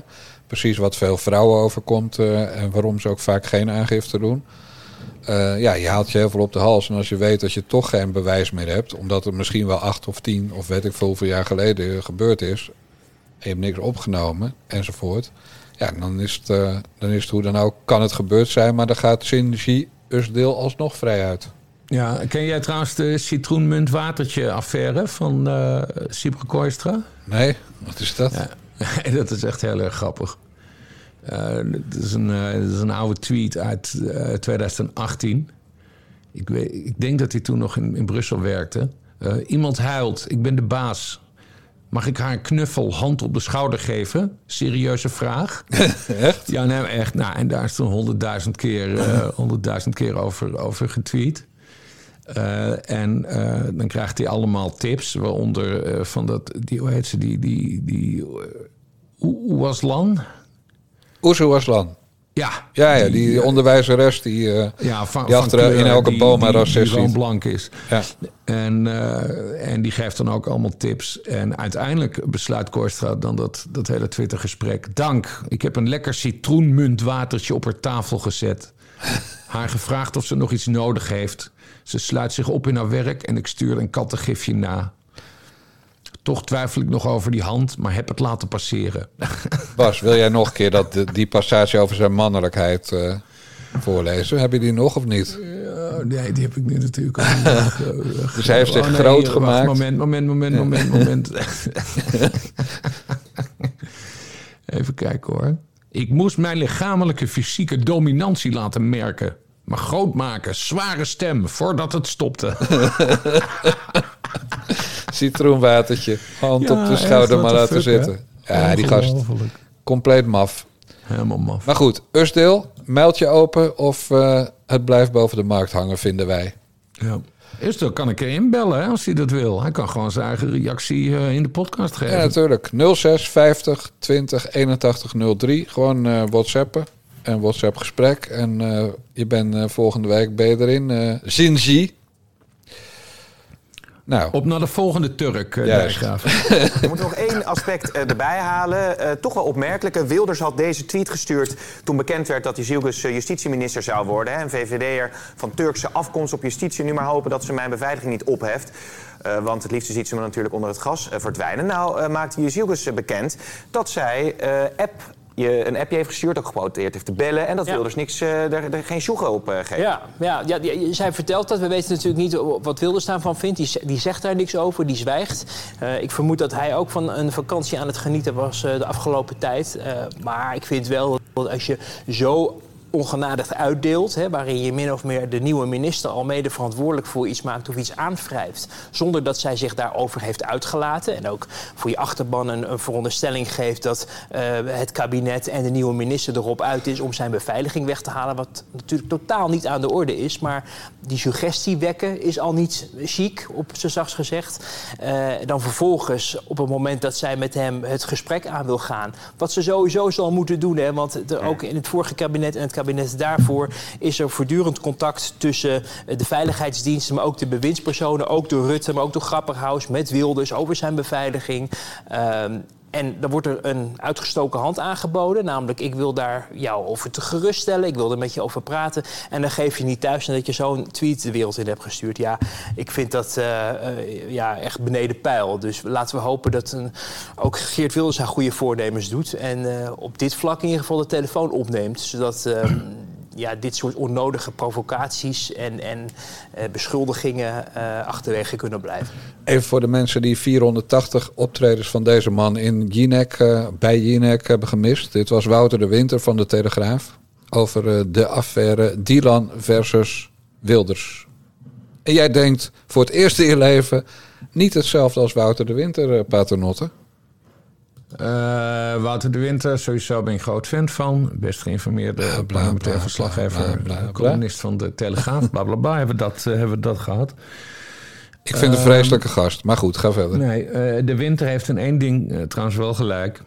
Precies wat veel vrouwen overkomt eh, en waarom ze ook vaak geen aangifte doen. Eh, ja, je haalt je heel veel op de hals. En als je weet dat je toch geen bewijs meer hebt, omdat het misschien wel acht of tien of weet ik veel hoeveel jaar geleden gebeurd is, en je hebt niks opgenomen enzovoort. Ja, dan is, het, eh, dan is het hoe dan ook, kan het gebeurd zijn, maar dan gaat Shinji Usdeel alsnog vrij uit. Ja, ken jij trouwens de citroenmuntwatertje-affaire van uh? Nee, wat is dat? Ja, <laughs> dat is echt heel erg grappig. Uh, dat, is een, uh, dat is een oude tweet uit 2018. Ik, weet, ik denk dat hij toen nog in, in Brussel werkte. iemand huilt, ik ben de baas. Mag ik haar een knuffel, hand op de schouder geven? Serieuze vraag. <laughs> echt? Ja, nee, echt. Nou, en daar is toen honderdduizend keer, <laughs> honderdduizend keer over, over getweet. Uh, en uh, dan krijgt hij allemaal tips, waaronder uh, van dat, die, hoe heet ze, die, die, die Oewaslan? Oezoewaslan. Ja. Ja, ja, die, die onderwijzeres die, ja, van, die achter in elke die, boom die, racist die blank is. Ja. En, en die geeft dan ook allemaal tips. En uiteindelijk besluit Korstra dan dat, dat hele Twittergesprek. Dank, ik heb een lekker citroenmuntwatertje op haar tafel gezet. Haar gevraagd of ze nog iets nodig heeft. Ze sluit zich op in haar werk en ik stuur een kattengifje na. Toch twijfel ik nog over die hand, maar heb het laten passeren. <laughs> Bas, wil jij nog een keer dat, die passage over zijn mannelijkheid uh, voorlezen? Heb je die nog of niet? Ja, nee, die heb ik nu natuurlijk al. <laughs> dus hij heeft zich oh, nee, groot gemaakt. Moment, moment, moment, ja. moment, moment. <laughs> Even kijken hoor. Ik moest mijn lichamelijke fysieke dominantie laten merken. Maar groot maken, zware stem, voordat het stopte. <laughs> Citroenwatertje, hand ja, op de schouder maar laten fuck, zitten. Hè? Ja, die gast, compleet maf. Helemaal maf. Maar goed, Usdeel, meld je open of uh, het blijft boven de markt hangen, vinden wij. Ja. Usdeel kan ik er inbellen hè, als hij dat wil. Hij kan gewoon zijn eigen reactie uh, in de podcast geven. Ja, natuurlijk. 06 50 20 81 03. Gewoon uh, whatsappen een WhatsApp gesprek. En uh, je bent uh, volgende week ben je erin. Uh, Zinzi. Nou. Op naar de volgende Turk, uh, Dijkgraaf. Er moet nog één aspect erbij halen. toch wel opmerkelijk. Wilders had deze tweet gestuurd toen bekend werd dat hij Zielgus justitieminister zou worden. Hè. Een VVD'er van Turkse afkomst op justitie. Nu maar hopen dat ze mijn beveiliging niet opheft. Uh, want het liefste ziet ze me natuurlijk onder het gas uh, verdwijnen. Nou uh, maakte Jezielgus bekend dat zij app je een appje heeft gestuurd, ook geprobeerd heeft te bellen. En dat ja. Wilders niks, uh, er, er geen sjoegen op uh, geven. Ja, ja, ja die, zij vertelt dat. We weten natuurlijk niet wat Wilders daarvan vindt. Die, die zegt daar niks over, die zwijgt. Uh, ik vermoed dat hij ook van een vakantie aan het genieten was de afgelopen tijd. maar ik vind wel dat als je zo ongenadigd uitdeelt, hè, waarin je min of meer de nieuwe minister al mede verantwoordelijk voor iets maakt of iets aanwrijft, zonder dat zij zich daarover heeft uitgelaten. En ook voor je achterban een, veronderstelling geeft dat uh, het kabinet en de nieuwe minister erop uit is om zijn beveiliging weg te halen, wat natuurlijk totaal niet aan de orde is. Maar die suggestie wekken is al niet chic, op z'n zachts gezegd. Uh, dan vervolgens, op het moment dat zij met hem het gesprek aan wil gaan, wat ze sowieso zal moeten doen, hè, want ook in het vorige kabinet en het kabinet daarvoor is er voortdurend contact tussen de veiligheidsdiensten, maar ook de bewindspersonen, ook door Rutte, maar ook door Grapperhaus, met Wilders over zijn beveiliging. Um, en dan wordt er een uitgestoken hand aangeboden. Namelijk, ik wil daar jou over te geruststellen. Ik wil er met je over praten. En dan geef je niet thuis nadat je zo'n tweet de wereld in hebt gestuurd. Ja, ik vind dat uh, uh, ja, echt beneden pijl. Dus laten we hopen dat een, ook Geert Wilders haar goede voornemens doet. En uh, op dit vlak in ieder geval de telefoon opneemt. Zodat ja, dit soort onnodige provocaties en, en uh, beschuldigingen uh, achterwege kunnen blijven. Even voor de mensen die 480 optredens van deze man in Jinek, uh, bij Jinek hebben gemist. Dit was Wouter de Winter van de Telegraaf over de affaire Dylan versus Wilders. En jij denkt voor het eerst in je leven niet hetzelfde als Wouter de Winter, Paternotte? Uh, Wouter de Winter, sowieso ben ik groot fan van. Best geïnformeerde bla, parlementair verslaggever, columnist van de Telegraaf. <laughs> Bla bla bla, hebben we dat, uh, hebben we dat gehad. Ik vind het een vreselijke gast, maar goed, ga verder. Nee, uh, de Winter heeft in één ding trouwens wel gelijk.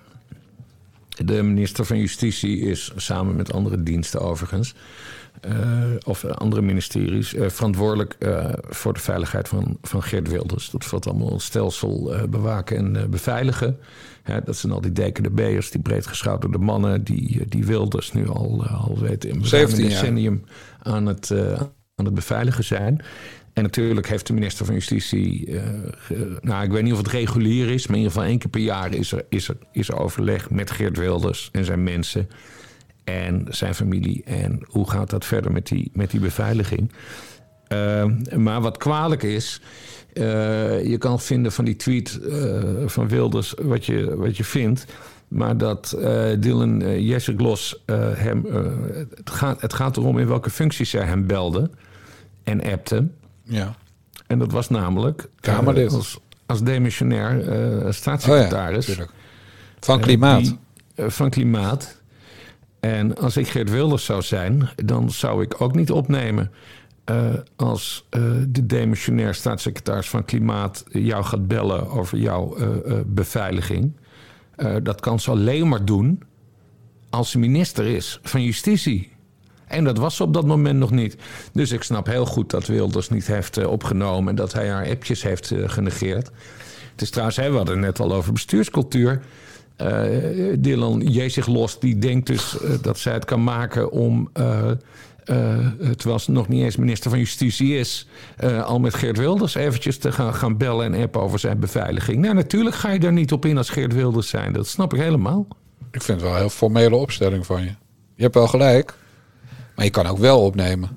De minister van Justitie is samen met andere diensten overigens. Uh, of andere ministeries uh, verantwoordelijk voor de veiligheid van, van Geert Wilders. Dat valt allemaal stelsel bewaken en beveiligen. Ja, dat zijn al die dekende B'ers, die breedgeschouderde mannen... die, die Wilders nu al, al weten in een decennium aan het, aan het beveiligen zijn. En natuurlijk heeft de minister van Justitie... eh, ge- nou, ik weet niet of het regulier is... maar in ieder geval één keer per jaar is er, is er, is er overleg... met Geert Wilders en zijn mensen en zijn familie. En hoe gaat dat verder met die, met die beveiliging? Eh, maar wat kwalijk is... eh, je kan vinden van die tweet eh, van Wilders wat je, wat je vindt... Maar dat eh, Dylan uh, uh, hem. Het, gaat, het gaat erom in welke functies zij hem belde en appte. Ja. En dat was namelijk. Kamerlid. Als, als demissionair staatssecretaris. Oh ja, van Klimaat. Die, van Klimaat. En als ik Geert Wilders zou zijn, dan zou ik ook niet opnemen. als de demissionair staatssecretaris van Klimaat jou gaat bellen over jouw beveiliging. Uh, dat kan ze alleen maar doen als ze minister is van Justitie. En dat was ze op dat moment nog niet. Dus ik snap heel goed dat Wilders niet heeft opgenomen... en dat hij haar appjes heeft genegeerd. Het is trouwens, we hadden het net al over bestuurscultuur. Dylan Jezig Los, die denkt dus dat zij het kan maken om... Uh, terwijl ze nog niet eens minister van Justitie is, uh, al met Geert Wilders eventjes te gaan, gaan bellen en appen over zijn beveiliging. Nou, natuurlijk ga je daar niet op in als Geert Wilders zijn. Dat snap ik helemaal. Ik vind het wel een heel formele opstelling van je. Je hebt wel gelijk, maar je kan ook wel opnemen.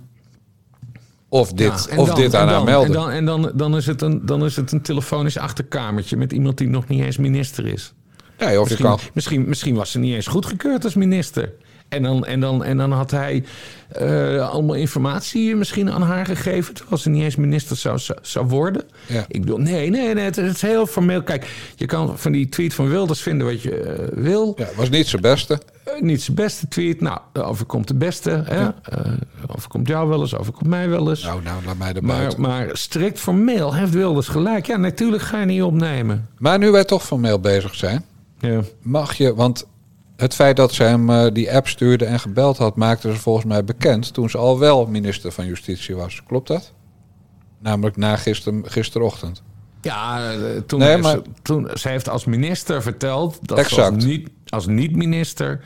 Of dit, ja, of dan, dit aan haar melden. En, dan, en dan, dan, is het een, dan is het een telefonisch achterkamertje met iemand die nog niet eens minister is. Nee, of misschien, kan... misschien, misschien was ze niet eens goedgekeurd als minister. En dan, en dan, en dan had hij uh, allemaal informatie misschien aan haar gegeven... terwijl ze niet eens minister zou, zou, worden. Ja. Ik bedoel, nee, nee, nee, het is heel formeel. Kijk, je kan van die tweet van Wilders vinden wat je uh, wil. Ja, was niet zijn beste. Uh, niet zijn beste tweet. Nou, overkomt de beste. Hè? Ja. overkomt jou wel eens, overkomt mij wel eens. Nou, nou, laat mij er maar, maar strikt formeel heeft Wilders gelijk. Ja, natuurlijk ga je niet opnemen. Maar nu wij toch formeel bezig zijn... Ja. mag je, want het feit dat ze hem uh, die app stuurde en gebeld had, maakte ze volgens mij bekend toen ze al wel minister van Justitie was. Klopt dat? Namelijk na gister, gisterochtend. Ja, toen, Nee, heeft maar- ze, toen ze heeft als minister verteld dat Exact. ze als niet, als niet-minister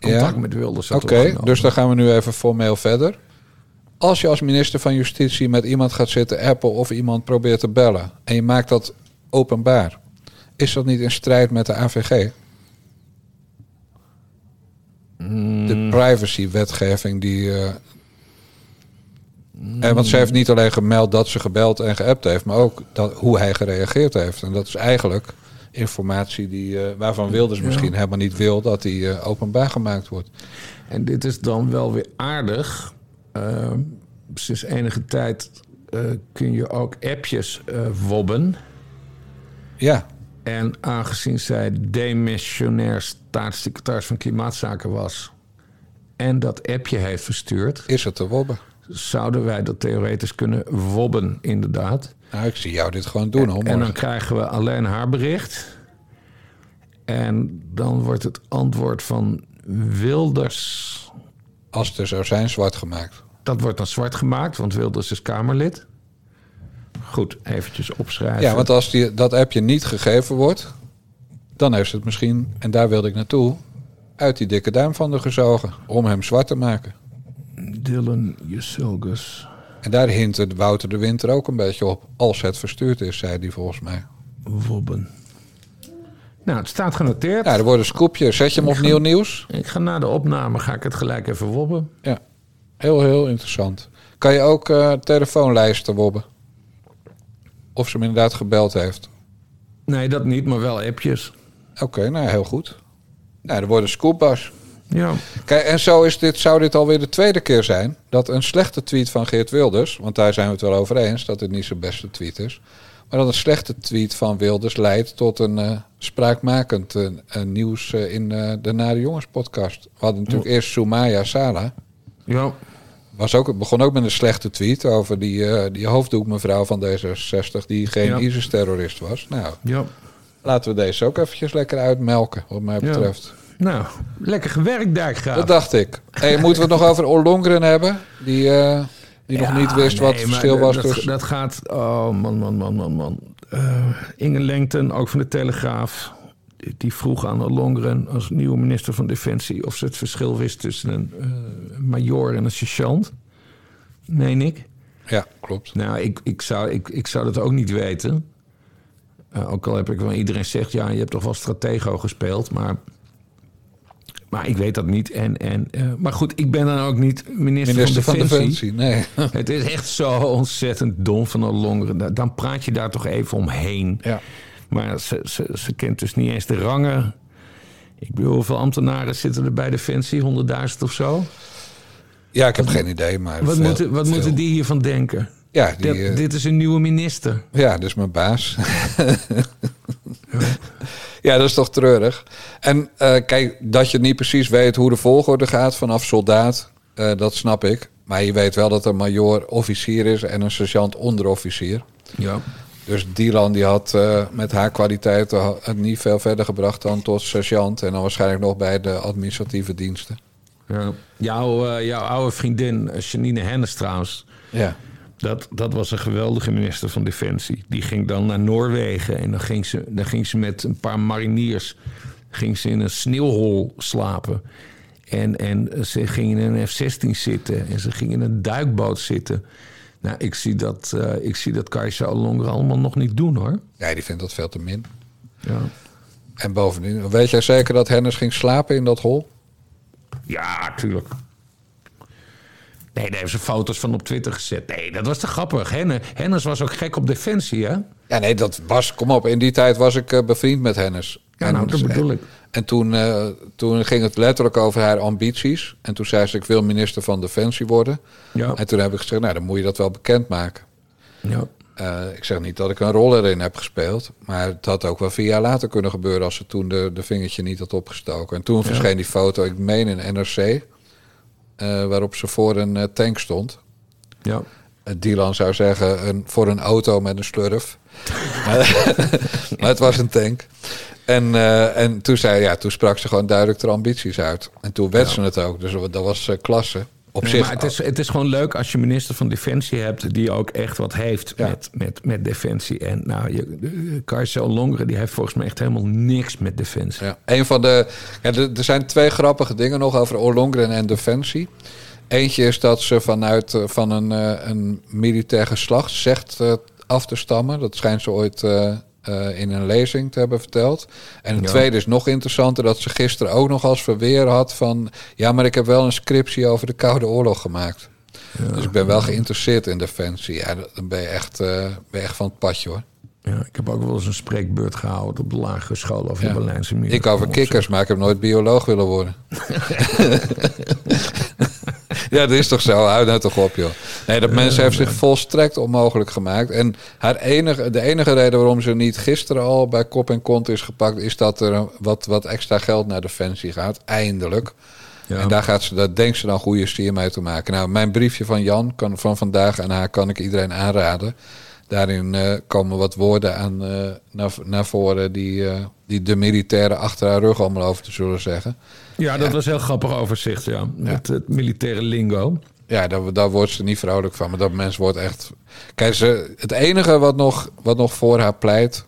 contact Ja. met Wilders Oké, dus dan gaan we nu even formeel verder. Als je als minister van Justitie met iemand gaat zitten appen of iemand probeert te bellen en je maakt dat openbaar, is dat niet in strijd met de AVG? De privacywetgeving die. eh, en want ze heeft niet alleen gemeld dat ze gebeld en geappt heeft, maar ook dat, hoe hij gereageerd heeft. En dat is eigenlijk informatie die, eh, waarvan Wilders misschien helemaal niet wil dat die eh, openbaar gemaakt wordt. En dit is dan wel weer aardig. Uh, sinds enige tijd eh, kun je ook appjes eh, wobben. Ja, En aangezien zij demissionair staatssecretaris van Klimaatzaken was... en dat appje heeft verstuurd... is het te wobben? zouden wij dat theoretisch kunnen wobben, inderdaad. Nou, ik zie jou dit gewoon doen, hoor. En dan krijgen we alleen haar bericht. En dan wordt het antwoord van Wilders... Als het er zou zijn, zwart gemaakt. Dat wordt dan zwart gemaakt, want Wilders is Kamerlid. Goed, eventjes opschrijven. Ja, want als die, dat appje niet gegeven wordt, dan heeft ze het misschien, en daar wilde ik naartoe, uit die dikke duim van de gezogen. Om hem zwart te maken. Dylan Jusilgus. En daar hint Wouter de Winter ook een beetje op. Als het verstuurd is, zei hij volgens mij. Wobben. Nou, het staat genoteerd. Ja, er wordt een scoopje. Zet je hem op nieuw nieuws? Ik ga na de opname ga ik het gelijk even wobben. Ja, heel, heel interessant. Kan je ook eh, telefoonlijsten wobben? Of ze hem inderdaad gebeld heeft? Nee, dat niet, maar wel appjes. Oké, nou heel goed. Nou, er wordt een scoopbas. Ja. Kijk, en zo is dit, zou dit alweer de tweede keer zijn dat een slechte tweet van Geert Wilders, want daar zijn we het wel over eens dat het niet zijn beste tweet is, maar dat een slechte tweet van Wilders leidt tot een eh, spraakmakend eh, eh, nieuws in de Nare Jongens podcast. We hadden natuurlijk eerst Soumaya Sala. Ja. Was ook, het begon ook met een slechte tweet over die, eh die hoofddoekmevrouw van D66 die geen Ja. ISIS-terrorist was. Nou, Ja. laten we deze ook eventjes lekker uitmelken, wat mij Ja. betreft. Nou, lekker gewerkt, Dijkgraaf. Dat dacht ik. Hey, moeten we het nog over Ollongren hebben? Die, eh, die nog niet wist wat het nee, verschil maar was dat, tussen... Dat gaat... Oh, man, man, man, man, man. Eh, Inge Lengten, ook van de Telegraaf... die- vroeg aan Longren als nieuwe minister van Defensie... of ze het verschil wist tussen een eh major en een sergeant. Meen ik. Ja, klopt. Nou, ik, ik, zou, ik, ik zou dat ook niet weten. Eh, ook al heb ik wel iedereen zegt, ja, je hebt toch wel stratego gespeeld, maar, maar ik weet dat niet. En, en, eh, maar goed, ik ben dan ook niet minister, Minister van van Defensie. Defensie, nee. <laughs> Het is echt zo ontzettend dom van Ollongren. Da- Dan praat je daar toch even omheen. Ja. Maar ze, ze, ze kent dus niet eens de rangen. Ik bedoel, hoeveel ambtenaren zitten er bij Defensie? 100.000 of zo? Ja, ik heb geen idee, maar Wat, veel- moeten, wat veel. moeten die hiervan denken? Ja, die, Dat- eh, dit is een nieuwe minister. ja, dat is mijn baas. <laughs> ja, dat is toch treurig. En eh, kijk, dat je niet precies weet hoe de volgorde gaat vanaf soldaat, eh, dat snap ik. Maar je weet wel dat een major officier is en een sergeant onderofficier. Ja. Dus Dylan die had eh, met haar kwaliteiten het niet veel verder gebracht dan tot sergeant. En dan waarschijnlijk nog bij de administratieve diensten. Ja. Jouw, eh, jouw oude vriendin, eh, Janine Hennis trouwens... Ja. Dat, dat was een geweldige minister van Defensie. Die ging dan naar Noorwegen en dan ging ze, dan ging ze met een paar mariniers ging ze in een sneeuwhol slapen. En, en ze ging in een F-16 zitten en ze ging in een duikboot zitten. Nou, ik zie dat, eh ik zie dat Kajsa Ollongren allemaal nog niet doen hoor. Ja, die vindt dat veel te min. Ja, En bovendien, weet jij zeker dat Hennis ging slapen in dat hol? ja tuurlijk. Nee, daar hebben ze foto's van op Twitter gezet. Nee, dat was te grappig. Henne, Hennis was ook gek op Defensie, hè? Ja, nee, dat was, kom op, in die tijd was ik eh, bevriend met Hennis. Ja, En- nou, dat bedoel ik. En toen, eh, toen ging het letterlijk over haar ambities. En toen zei ze, ik wil minister van Defensie worden. Ja. En toen heb ik gezegd, nou, dan moet je dat wel bekendmaken. Ja. Eh, ik zeg niet dat ik een rol erin heb gespeeld. Maar het had ook wel vier jaar later kunnen gebeuren... als ze toen de, de vingertje niet had opgestoken. En toen verscheen die foto, ik meen in NRC... eh, waarop ze voor een eh, tank stond. Ja. Eh, Dylan zou zeggen een, voor een auto met een slurf. <laughs> maar, <laughs> maar het was een tank. En, eh, en toen, zei, ja, toen sprak ze gewoon duidelijk haar ambities uit. En toen werd ze het ook. Dus dat was eh, klasse. Op Nee, zich, maar het is, het is gewoon leuk als je minister van Defensie hebt... die ook echt wat heeft Ja. met, met, met Defensie. En nou, je, de- Kajsa Ollongren die heeft volgens mij echt helemaal niks met Defensie. Ja, een van de. Ja, er, er zijn twee grappige dingen nog over Ollongren en Defensie. Eentje is dat ze vanuit eh, van een, eh, een militair geslacht zegt eh, af te stammen. Dat schijnt ze ooit eh, eh, in een lezing te hebben verteld. En het Ja. tweede is nog interessanter dat ze gisteren ook nog als verweer had van. Ja, maar ik heb wel een scriptie over de Koude Oorlog gemaakt. Dus ik ben wel geïnteresseerd in Defensie. Ja, dan ben je echt, eh, ben je echt van het padje hoor. Ja, ik heb ook wel eens een spreekbeurt gehouden op de lagere school over Ja. de Berlijnse muur. Ik over kikkers, maar ik heb nooit bioloog willen worden. <laughs> <laughs> ja, dat is toch zo? Hou nou toch op, joh. Nee, dat mensen heeft zich volstrekt onmogelijk gemaakt. En haar enige, de enige reden waarom ze niet gisteren al bij kop en kont is gepakt... is dat er wat, wat extra geld naar Defensie gaat. Eindelijk. Ja. En daar, gaat ze, daar denkt ze dan goede stier mee te maken. Nou, mijn briefje van Jan kan, van vandaag aan haar kan ik iedereen aanraden. Daarin eh, komen wat woorden aan, eh, naar, naar voren die, eh, die de militairen achter haar rug allemaal over te zullen zeggen. Ja, dat was heel grappig overzicht, ja. Met het militaire lingo. Ja, daar, daar wordt ze niet vrolijk van. Maar dat mens wordt echt. Kijk, ze, het enige wat nog, wat nog voor haar pleit.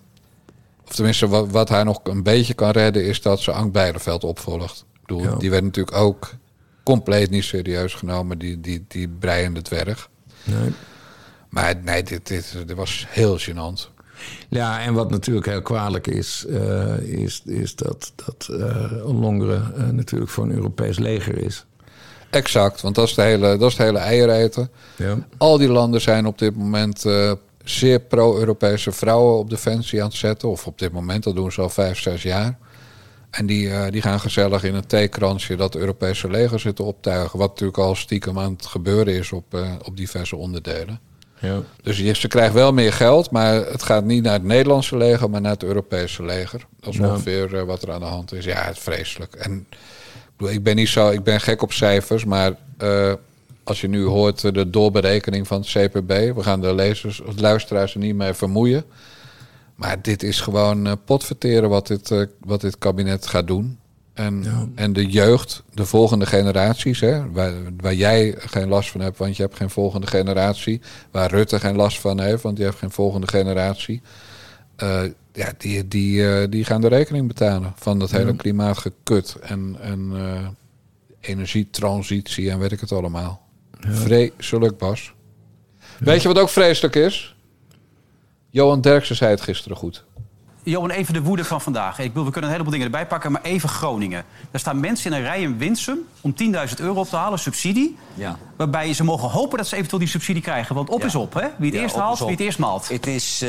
Of tenminste, wat, wat haar nog een beetje kan redden. is dat ze Ank Bijleveld opvolgt. Ik bedoel, Ja. Die werd natuurlijk ook compleet niet serieus genomen. Die, die, die breiende dwerg. Nee. Maar nee, dit, dit, dit was heel gênant. Ja, en wat natuurlijk heel kwalijk is, eh, is, is dat, dat eh Ollongren eh, natuurlijk voor een Europees leger is. Exact, want dat is de hele, dat is de hele eiereten. Ja. Al die landen zijn op dit moment zeer pro-Europese vrouwen op defensie aan het zetten. Of op dit moment, dat doen ze al vijf, zes jaar. En die, die gaan gezellig in een theekransje dat Europese leger zitten optuigen. Wat natuurlijk al stiekem aan het gebeuren is op, op diverse onderdelen. Ja. Dus je, ze krijgt wel meer geld, maar het gaat niet naar het Nederlandse leger, maar naar het Europese leger. Dat is Ja. ongeveer eh, wat er aan de hand is. Ja, het is vreselijk. En ik, ben niet zo, ik ben gek op cijfers, maar eh, als je nu hoort eh, de doorberekening van het CPB, we gaan de lezers of luisteraars er niet mee vermoeien. Maar dit is gewoon potverteren wat dit, wat dit kabinet gaat doen. En, Ja. en de jeugd, de volgende generaties, hè, waar, waar jij geen last van hebt, want je hebt geen volgende generatie. Waar Rutte geen last van heeft, want die heeft geen volgende generatie. Eh, ja, die, die, eh, die gaan de rekening betalen van dat hele klimaatgekut en, en eh, energietransitie en weet ik het allemaal. Vreselijk, Bas. Weet je wat ook vreselijk is? Johan Derksen zei het gisteren goed. Johan, even de woede van vandaag. Ik bedoel, we kunnen een heleboel dingen erbij pakken, maar even Groningen. Er staan mensen in een rij in Winsum om 10.000 euro op te halen, subsidie. Ja. Waarbij ze mogen hopen dat ze eventueel die subsidie krijgen. Want op Ja. is op, hè? Wie het Ja, eerst haalt, wie het eerst maalt. Het is, eh,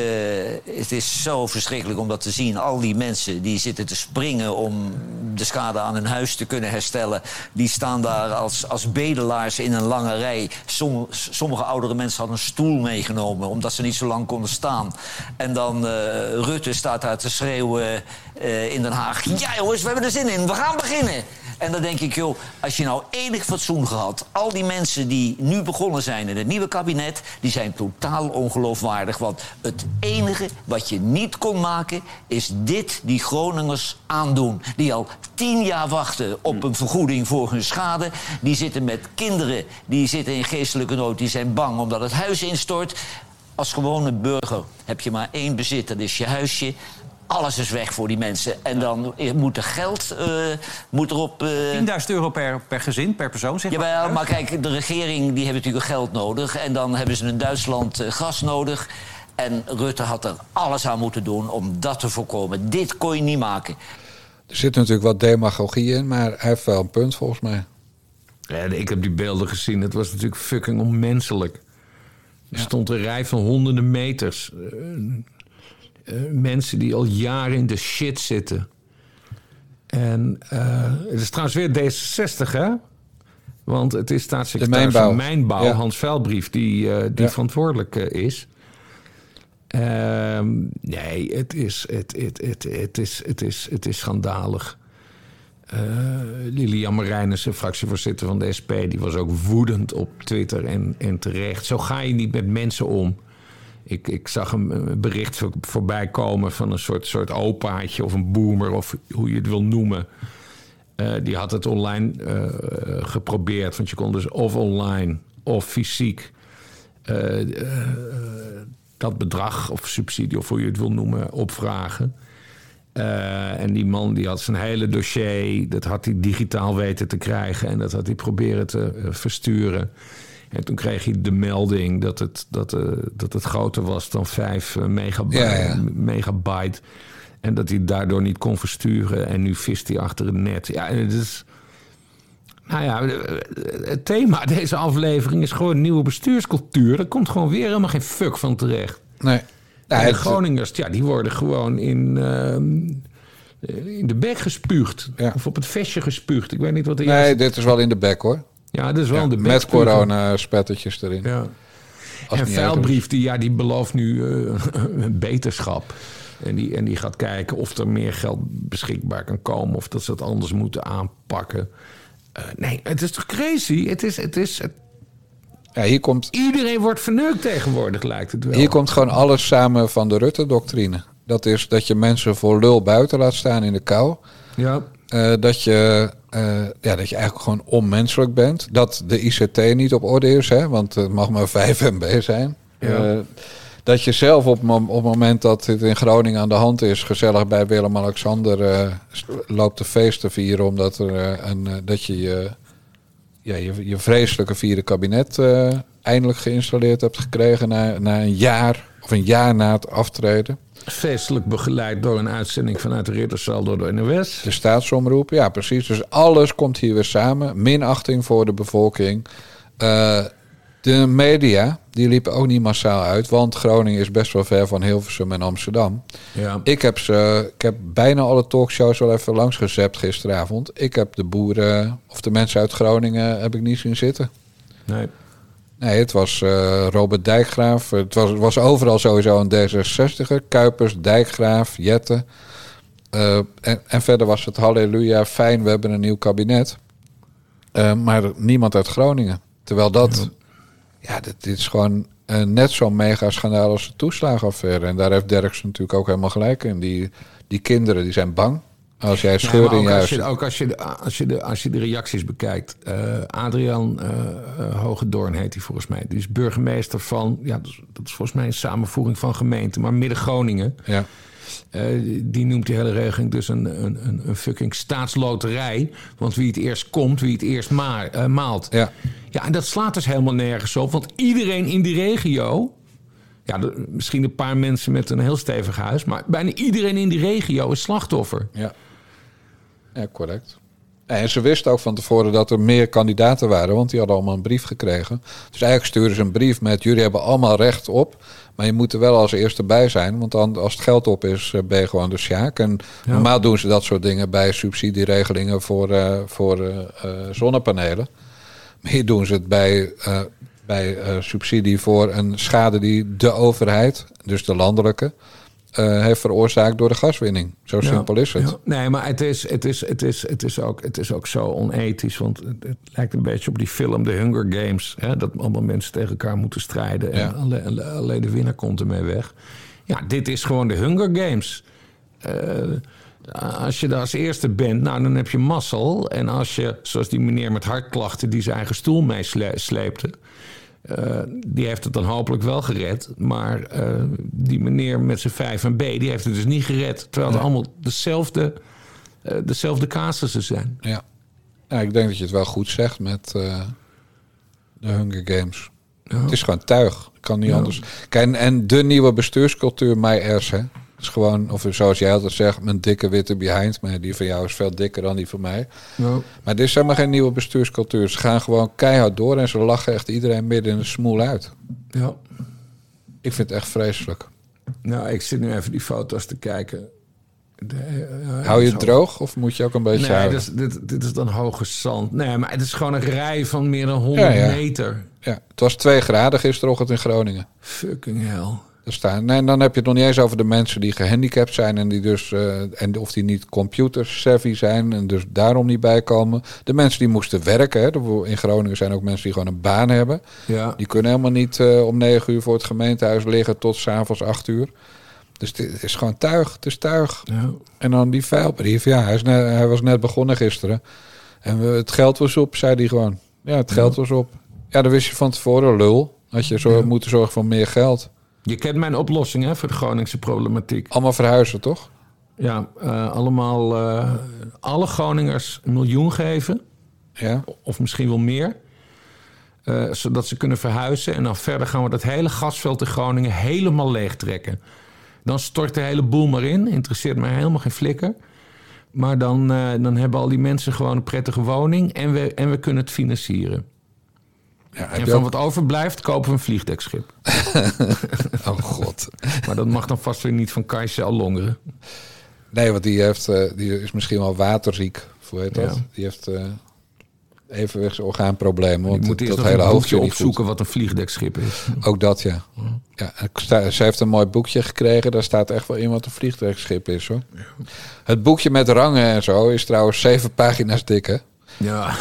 het is zo verschrikkelijk om dat te zien. Al die mensen die zitten te springen om de schade aan hun huis te kunnen herstellen... die staan daar als, als bedelaars in een lange rij. Som- sommige oudere mensen hadden een stoel meegenomen... omdat ze niet zo lang konden staan. En dan eh, Rutte staat daar te schreeuwen eh, in Den Haag... ja jongens, we hebben er zin in, we gaan beginnen. En dan denk ik, joh, als je nou enig fatsoen gehad... al die mensen die nu begonnen zijn in het nieuwe kabinet... die zijn totaal ongeloofwaardig. Want het enige wat je niet kon maken... is dit die Groningers aandoen. Die al tien jaar wachten op een vergoeding voor hun schade. Die zitten met kinderen, die zitten in geestelijke nood... die zijn bang omdat het huis instort. Als gewone burger heb je maar één bezit, dat is je huisje... Alles is weg voor die mensen. En dan moet er geld eh, moet erop... eh, 10.000 euro per, per gezin, per persoon, zeg maar. Jawel, maar kijk, de regering die heeft natuurlijk geld nodig. En dan hebben ze in Duitsland eh, gas nodig. En Rutte had er alles aan moeten doen om dat te voorkomen. Dit kon je niet maken. Er zit natuurlijk wat demagogie in, maar hij heeft wel een punt volgens mij. Ja, ik heb die beelden gezien. Het was natuurlijk fucking onmenselijk. Er stond een rij van honderden meters. Eh, mensen die al jaren in de shit zitten. En eh, het is trouwens weer D66, hè? Want het is staatssecretaris mijnbouw. van Mijnbouw, Ja. Hans Vuilbrief, die, eh, die Ja. verantwoordelijk is. Ehm, nee, het is, het, het, het, het, is, het, is, het is schandalig. Eh Lilian Marijnissen, fractievoorzitter van de SP, die was ook woedend op Twitter en, en terecht. Zo ga je niet met mensen om. Ik, ik zag een bericht voor, voorbij komen van een soort, soort opaatje of een boomer, of hoe je het wil noemen. Eh, die had het online eh, geprobeerd, want je kon dus of online of fysiek eh, dat bedrag of subsidie, of hoe je het wil noemen, opvragen. En die man die had zijn hele dossier, dat had hij digitaal weten te krijgen en dat had hij proberen te versturen. En toen kreeg hij de melding dat het, dat, eh, dat het groter was dan 5 megabyte, Ja, ja. megabyte. En dat hij daardoor niet kon versturen. En nu vist hij achter het net. Ja, en het is. Nou ja, het thema deze aflevering is gewoon nieuwe bestuurscultuur. Daar komt gewoon weer helemaal geen fuck van terecht. Nee. En de Groningers, ja, die worden gewoon in, ehm, in de bek gespuugd. Ja. Of op het vestje gespuugd. Ik weet niet wat er Nee, dit is wel in de bek hoor. Ja, dat is wel Ja, de met corona-spettertjes erin. Ja. Als en Vuilbrief, die, ja, die belooft nu eh, <laughs> beterschap. En die, en die gaat kijken of er meer geld beschikbaar kan komen. Of dat ze het anders moeten aanpakken. Eh, nee, het is toch crazy? Het is, het is, het- Ja, hier komt, iedereen wordt verneukt tegenwoordig, lijkt het wel. hier komt gewoon alles samen van de Rutte-doctrine. Dat is dat je mensen voor lul buiten laat staan in de kou. Ja, Eh, dat, je, eh, ja, dat je eigenlijk gewoon onmenselijk bent. Dat de ICT niet op orde is, hè, want het mag maar 5 MB zijn. Ja. Eh, dat je zelf op, op het moment dat het in Groningen aan de hand is... gezellig bij Willem-Alexander loopt de feest te vieren... omdat er, een, dat je je, ja, je, je vreselijke vierde kabinet eindelijk geïnstalleerd hebt gekregen... Na, na een jaar of een jaar na het aftreden. Feestelijk begeleid door een uitzending vanuit de Ritterzaal door de NOS. De staatsomroep, ja precies. Dus alles komt hier weer samen. Minachting voor de bevolking. Eh, de media, die liepen ook niet massaal uit. Want Groningen is best wel ver van Hilversum en Amsterdam. Ja. Ik heb, ze, ik heb bijna alle talkshows wel even langs gezept gisteravond. Ik heb de boeren of de mensen uit Groningen heb ik niet zien zitten. Nee. Nee, het was eh, Robert Dijkgraaf. Het was, was overal sowieso een D66'er. Kuipers, Dijkgraaf, Jette. Eh, en, en verder was het halleluja, fijn, we hebben een nieuw kabinet. Eh, maar niemand uit Groningen. Terwijl dat, ja, dit, dit is gewoon net zo'n mega schandaal als de toeslagenaffaire. En daar heeft Derks natuurlijk ook helemaal gelijk in. Die, die kinderen, die zijn bang. Als jij Ja, scheur maar in als je, ook als je, de, als, je de, als je de reacties bekijkt. eh, Adriaan eh, Hogedoorn heet hij volgens mij. Die is burgemeester van, ja, dat is, dat is volgens mij een samenvoering van gemeenten, maar Midden-Groningen. Ja. Die noemt die hele regeling dus een, een, een, fucking staatsloterij. Want wie het eerst komt, wie het eerst ma- maalt. Ja. Ja, en dat slaat dus helemaal nergens op. Want iedereen in die regio... Ja, de- misschien een paar mensen met een heel stevig huis... maar bijna iedereen in die regio is slachtoffer. Ja. Ja, correct. En ze wisten ook van tevoren dat er meer kandidaten waren, want die hadden allemaal een brief gekregen. Dus eigenlijk sturen ze een brief met: jullie hebben allemaal recht op, maar je moet er wel als eerste bij zijn, want dan, als het geld op is, eh, ben je gewoon de sjaak. En normaal doen ze dat soort dingen bij subsidieregelingen voor, eh, voor eh, zonnepanelen. Maar hier doen ze het bij, bij subsidie voor een schade die de overheid, dus de landelijke, eh, heeft veroorzaakt door de gaswinning. Zo Ja, simpel is het. ja. Nee, maar het is, het, is, het, is, het, is ook, het is ook zo onethisch. Want het, het lijkt een beetje op die film The Hunger Games. Hè, dat allemaal mensen tegen elkaar moeten strijden. En Ja. alleen, alleen- alleen de winnaar komt ermee weg. Ja, dit is gewoon de Hunger Games. Eh, als je daar als eerste bent, nou, dan heb je mazzel. En als je, zoals die meneer met hartklachten... die zijn eigen stoel meesleepte... Eh, die heeft het dan hopelijk wel gered. Maar eh, die meneer met zijn 5 en B, die heeft het dus niet gered. Terwijl het allemaal dezelfde, eh, dezelfde casussen zijn. Ja. ja, ik denk dat je het wel goed zegt met de Hunger Games. Het is gewoon tuig. Kan niet Ja. anders. Kijk, en, en de nieuwe bestuurscultuur, airs, hè. Is gewoon, of zoals jij altijd zegt, mijn dikke witte behind me. Die van jou is veel dikker dan die van mij. Ja. Maar dit is helemaal geen nieuwe bestuurscultuur. Ze gaan gewoon keihard door en ze lachen echt iedereen midden in de smoel uit. Ja. Ik vind het echt vreselijk. Nou, ik zit nu even die foto's te kijken. De, eh, Hou je het droog of moet je ook een beetje Nee, houden? dit is, dit, dit is dan hoge zand. Nee, maar het is gewoon een rij van meer dan 100 Ja, ja. meter. Ja, het was 2 graden gisterochtend in Groningen. Fucking hell. Staan. Nee, en dan heb je het nog niet eens over de mensen die gehandicapt zijn en die dus eh, en of die niet computer savvy zijn en dus daarom niet bijkomen. De mensen die moesten werken. Hè. In Groningen zijn ook mensen die gewoon een baan hebben. Ja. Die kunnen helemaal niet eh, om negen uur voor het gemeentehuis liggen tot s'avonds acht uur. Dus dit is gewoon tuig. Het is tuig. Ja. En dan die veilbrief. Ja, hij, is net, hij was net begonnen gisteren. En we, het geld was op, zei hij gewoon. Ja, het geld was op. Ja, dat wist je van tevoren, lul. Had je zo moeten zorgen voor meer geld. Je kent mijn oplossing hè, voor de Groningse problematiek. Allemaal verhuizen, toch? Ja, eh, allemaal eh, alle Groningers een miljoen geven. Ja. Of misschien wel meer. Eh, zodat ze kunnen verhuizen. En dan verder gaan we dat hele gasveld in Groningen helemaal leegtrekken. Dan stort de hele boel maar in. Interesseert mij helemaal geen flikker. Maar dan, dan hebben al die mensen gewoon een prettige woning. En we, en we kunnen het financieren. Ja, en van wat overblijft, kopen we een vliegdekschip. <laughs> oh god. Maar dat mag dan vast weer niet van Kajsa Allongeren. Nee, want die, heeft, eh, die is misschien wel waterziek. Hoe heet dat? Ja. Die heeft eh evenwichtsorgaanproblemen. Want Je moet dat hele hoofdje opzoeken wat een vliegdekschip is. Ook dat, ja. ja sta- ze heeft een mooi boekje gekregen. Daar staat echt wel in wat een vliegtuigschip is, hoor. Het boekje met rangen en zo is trouwens zeven pagina's dik, hè? Ja. <laughs>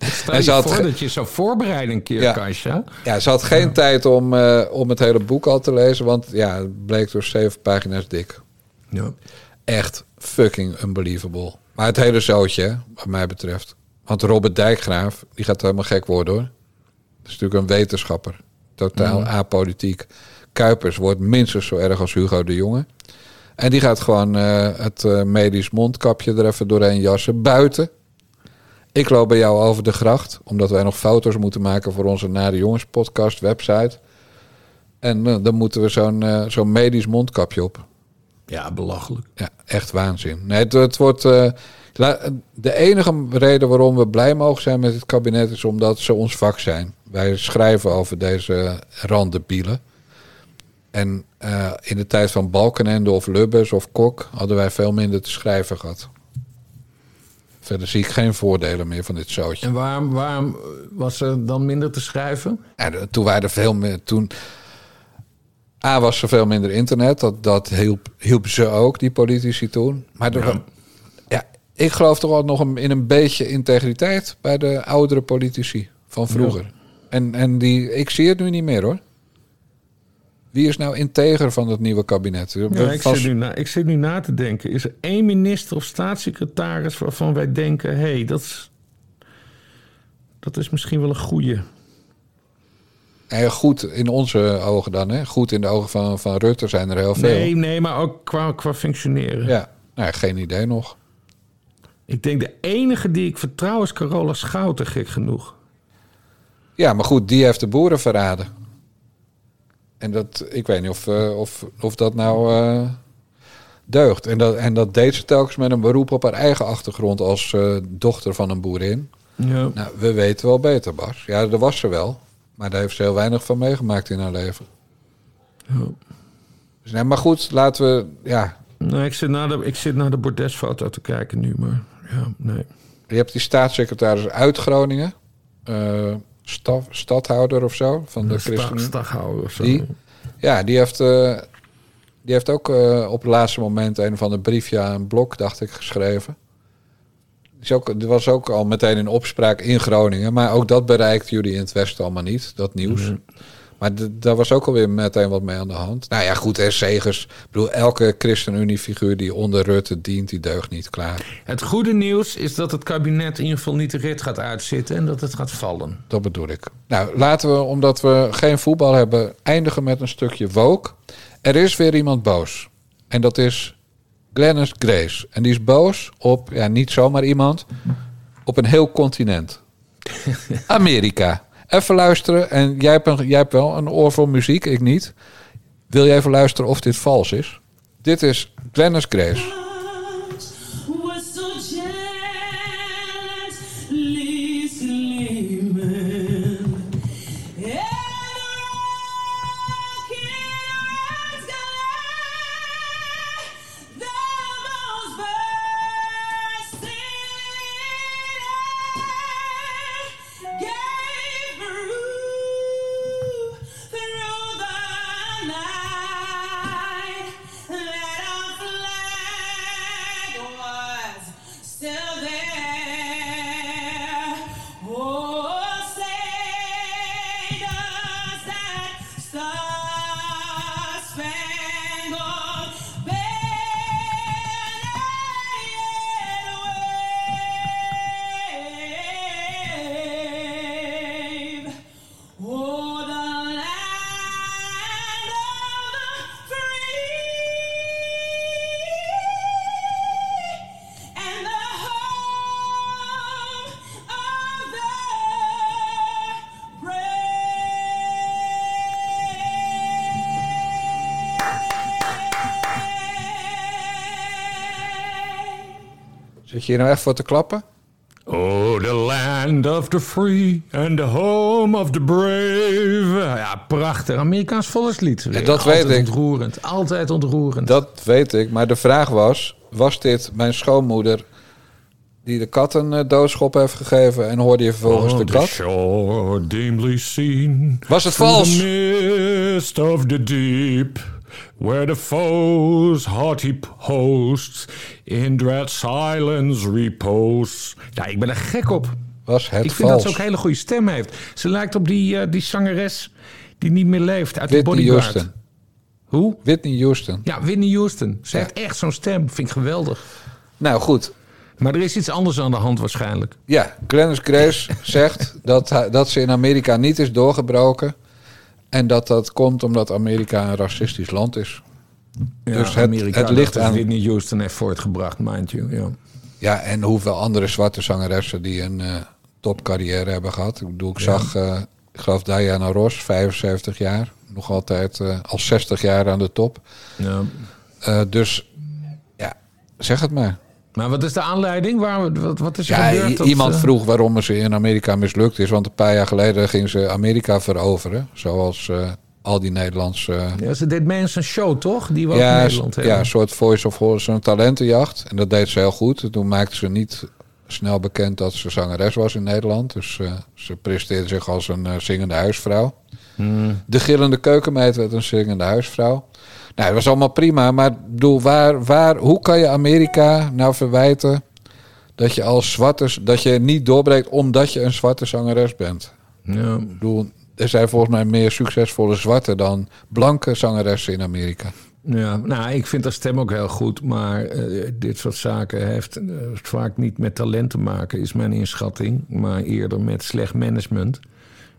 Stel En je ze had voor dat je zou voorbereiden een keer, Ja. Ja, ze had geen tijd om, eh, om het hele boek al te lezen, want ja, het bleek door zeven pagina's dik. Ja. Echt fucking unbelievable. Maar het hele zootje, wat mij betreft. Want Robert Dijkgraaf, die gaat helemaal gek worden hoor. Dat is natuurlijk een wetenschapper. Totaal apolitiek. Kuipers wordt minstens zo erg als Hugo de Jonge. En die gaat gewoon eh, het eh, medisch mondkapje er even doorheen jassen. Buiten. Ik loop bij jou over de gracht. Omdat wij nog foto's moeten maken voor onze Nare Jongens podcast website. En eh, dan moeten we zo'n eh, zo'n medisch mondkapje op. Ja, belachelijk. Ja, echt waanzin. Nee, het, het wordt. eh, de enige reden waarom we blij mogen zijn met het kabinet is omdat ze ons vak zijn. Wij schrijven over deze randebielen. En in de tijd van Balkenende of Lubbers of Kok hadden wij veel minder te schrijven gehad. Verder zie ik geen voordelen meer van dit zootje. En waarom, waarom was er dan minder te schrijven? Ja, toen waren er veel meer. Toen. A was er veel minder internet. Dat, dat hielp, hielp ze ook, die politici toen. Maar er, ja. ik geloof toch wel nog een, in een beetje integriteit bij de oudere politici van vroeger. En, en die, ik zie het nu niet meer hoor. Wie is nou integer van het nieuwe kabinet? Ja, ik, zit nu na, ik zit nu na te denken. Is er één minister of staatssecretaris waarvan wij denken... hé, hey, dat, is- dat is misschien wel een goeie. Eh, goed in onze ogen dan, hè? Goed in de ogen van, van Rutte zijn er heel veel. Nee, nee, maar ook qua, qua functioneren. Ja, nou, geen idee nog. Ik denk de enige die ik vertrouw is Carola Schouten, gek genoeg. Ja, maar goed, die heeft de boeren verraden. En dat, ik weet niet of, eh, of, of dat nou eh, deugt. En dat, en dat deed ze telkens met een beroep op haar eigen achtergrond als eh, dochter van een boerin. Ja. Nou, we weten wel beter, Bas. Ja, dat was ze wel. Maar daar heeft ze heel weinig van meegemaakt in haar leven. Dus, nee, maar goed, laten we... Ja, Nee, ik zit naar de, ik zit naar de bordesfoto te kijken nu, maar ja, nee. je hebt die staatssecretaris uit Groningen. Staf, stadhouder of zo. Van de Een ChristenUnie. stadhouder of zo. Die, ja, die heeft, eh, die heeft ook eh, op het laatste moment een van de briefje aan een blok, dacht ik, geschreven. Is ook, die was ook al meteen in opspraak in Groningen. Maar ook dat bereikt jullie in het Westen allemaal niet, dat nieuws. Maar daar was ook alweer meteen wat mee aan de hand. Nou ja, goed, en Segers. Ik bedoel, elke ChristenUnie-figuur die onder Rutte dient, die deugt niet klaar. Het goede nieuws is dat het kabinet in ieder geval niet de rit gaat uitzitten en dat het gaat vallen. Dat bedoel ik. Nou, laten we, omdat we geen voetbal hebben, eindigen met een stukje woke. Er is weer iemand boos. En dat is Glennis Grace. En die is boos op, ja, niet zomaar iemand, op een heel continent. <laughs> Amerika. Even luisteren. En jij hebt, jij hebt wel een oor voor muziek, ik niet. Wil jij even luisteren of dit vals is? Dit is Glennis Grace. Je nou echt voor te klappen? Oh, the land of the free and the home of the brave. Ja, prachtig. Amerikaans volkslied. Ja, dat Altijd weet ik. ontroerend. Altijd ontroerend. Dat weet ik. Maar de vraag was: was dit mijn schoonmoeder die de kat een eh, doodschop heeft gegeven en hoorde je vervolgens Oh, de kat? shore dimly seen. Was het vals? The mist of the deep. Where the foes haughty hosts in dread silence repose. Ja, ik ben er gek op. Was het ik vind dat ze ook een hele goede stem heeft. Ze lijkt op die, eh, die zangeres die niet meer leeft uit de Whitney Bodyguard. Houston. Hoe? Whitney Houston. Ja, Whitney Houston. Ze heeft echt zo'n stem. Vind ik geweldig. Nou goed. Maar er is iets anders aan de hand waarschijnlijk. Ja, Glennis Grace <laughs> zegt dat, dat ze in Amerika niet is doorgebroken. En dat dat komt omdat Amerika een racistisch land is. Ja, dus het, Amerika, het ligt aan. Whitney Houston heeft voortgebracht, mind you. Ja. Ja, en hoeveel andere zwarte zangeressen die een eh, topcarrière hebben gehad. Ik bedoel, ik Ja. zag, eh, ik geloof Diana Ross, 75 jaar. Nog altijd eh, al 60 jaar aan de top. Ja. Dus ja, zeg het maar. Maar wat is de aanleiding? Waar, wat, wat is er Ja, gebeurd? iemand eh, vroeg waarom ze in Amerika mislukt is. Want een paar jaar geleden ging ze Amerika veroveren. Zoals eh, al die Nederlandse... Ja, ze deed mee aan zijn show, toch? Die we ook in ja, Nederland hebben. ja, een soort voice of horse, een talentenjacht. En dat deed ze heel goed. Toen maakte ze niet snel bekend dat ze zangeres was in Nederland. Dus eh, ze presenteerde zich als een zingende huisvrouw. Hmm. De gillende keukenmeid werd een zingende huisvrouw. Nou, dat was allemaal prima. Maar bedoel, waar, waar, hoe kan je Amerika nou verwijten dat je als zwarte, dat je niet doorbreekt omdat je een zwarte zangeres bent? Ja. Ik bedoel, er zijn volgens mij meer succesvolle zwarte dan blanke zangeressen in Amerika. Ja, nou, ik vind haar stem ook heel goed. Maar eh, dit soort zaken heeft eh, vaak niet met talent te maken, is mijn inschatting. Maar eerder met slecht management.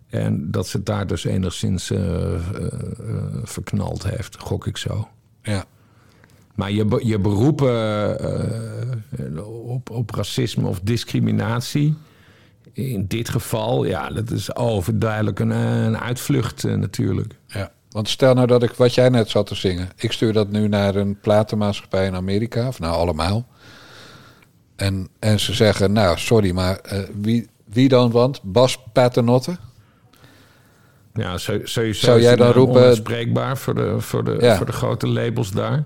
En dat ze daar dus enigszins eh, eh, eh, verknald heeft, gok ik zo. Ja. Maar je, je beroepen op, op racisme of discriminatie... In dit geval, ja, dat is overduidelijk een, een uitvlucht natuurlijk. Ja, want stel nou dat ik wat jij net zat te zingen. Ik stuur dat nu naar een platenmaatschappij in Amerika, of nou allemaal. En, en ze zeggen, nou sorry, maar wie, wie dan want? Bas Paternotte? Ja, sowieso Zou jij dan nou roepen- onuitspreekbaar voor de, voor, de, Ja. voor de grote labels daar.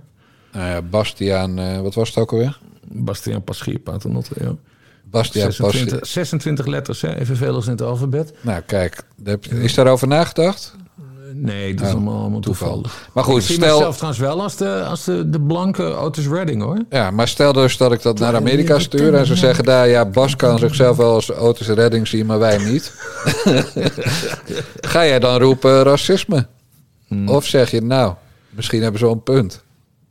Nou ja, Bastiaan, eh, wat was het ook alweer? Bastiaan Paschier, Paternotte, ja. Bastiaan 26, Paschier. 26 letters, hè? evenveel als in het alfabet. Nou kijk, heb- is daarover nagedacht? Nee, dat is Oh, allemaal, allemaal toeval. toevallig. Maar goed, ik zie stel- mezelf trouwens wel als de, als de, de blanke Otis Redding, hoor. Ja, maar stel dus dat ik dat naar Amerika stuur en ze zeggen daar, ja, Bas kan zichzelf wel als Otis Redding zien, maar wij niet. <laughs> Ga jij dan roepen racisme? Hmm. Of zeg je, nou, misschien hebben ze wel een punt.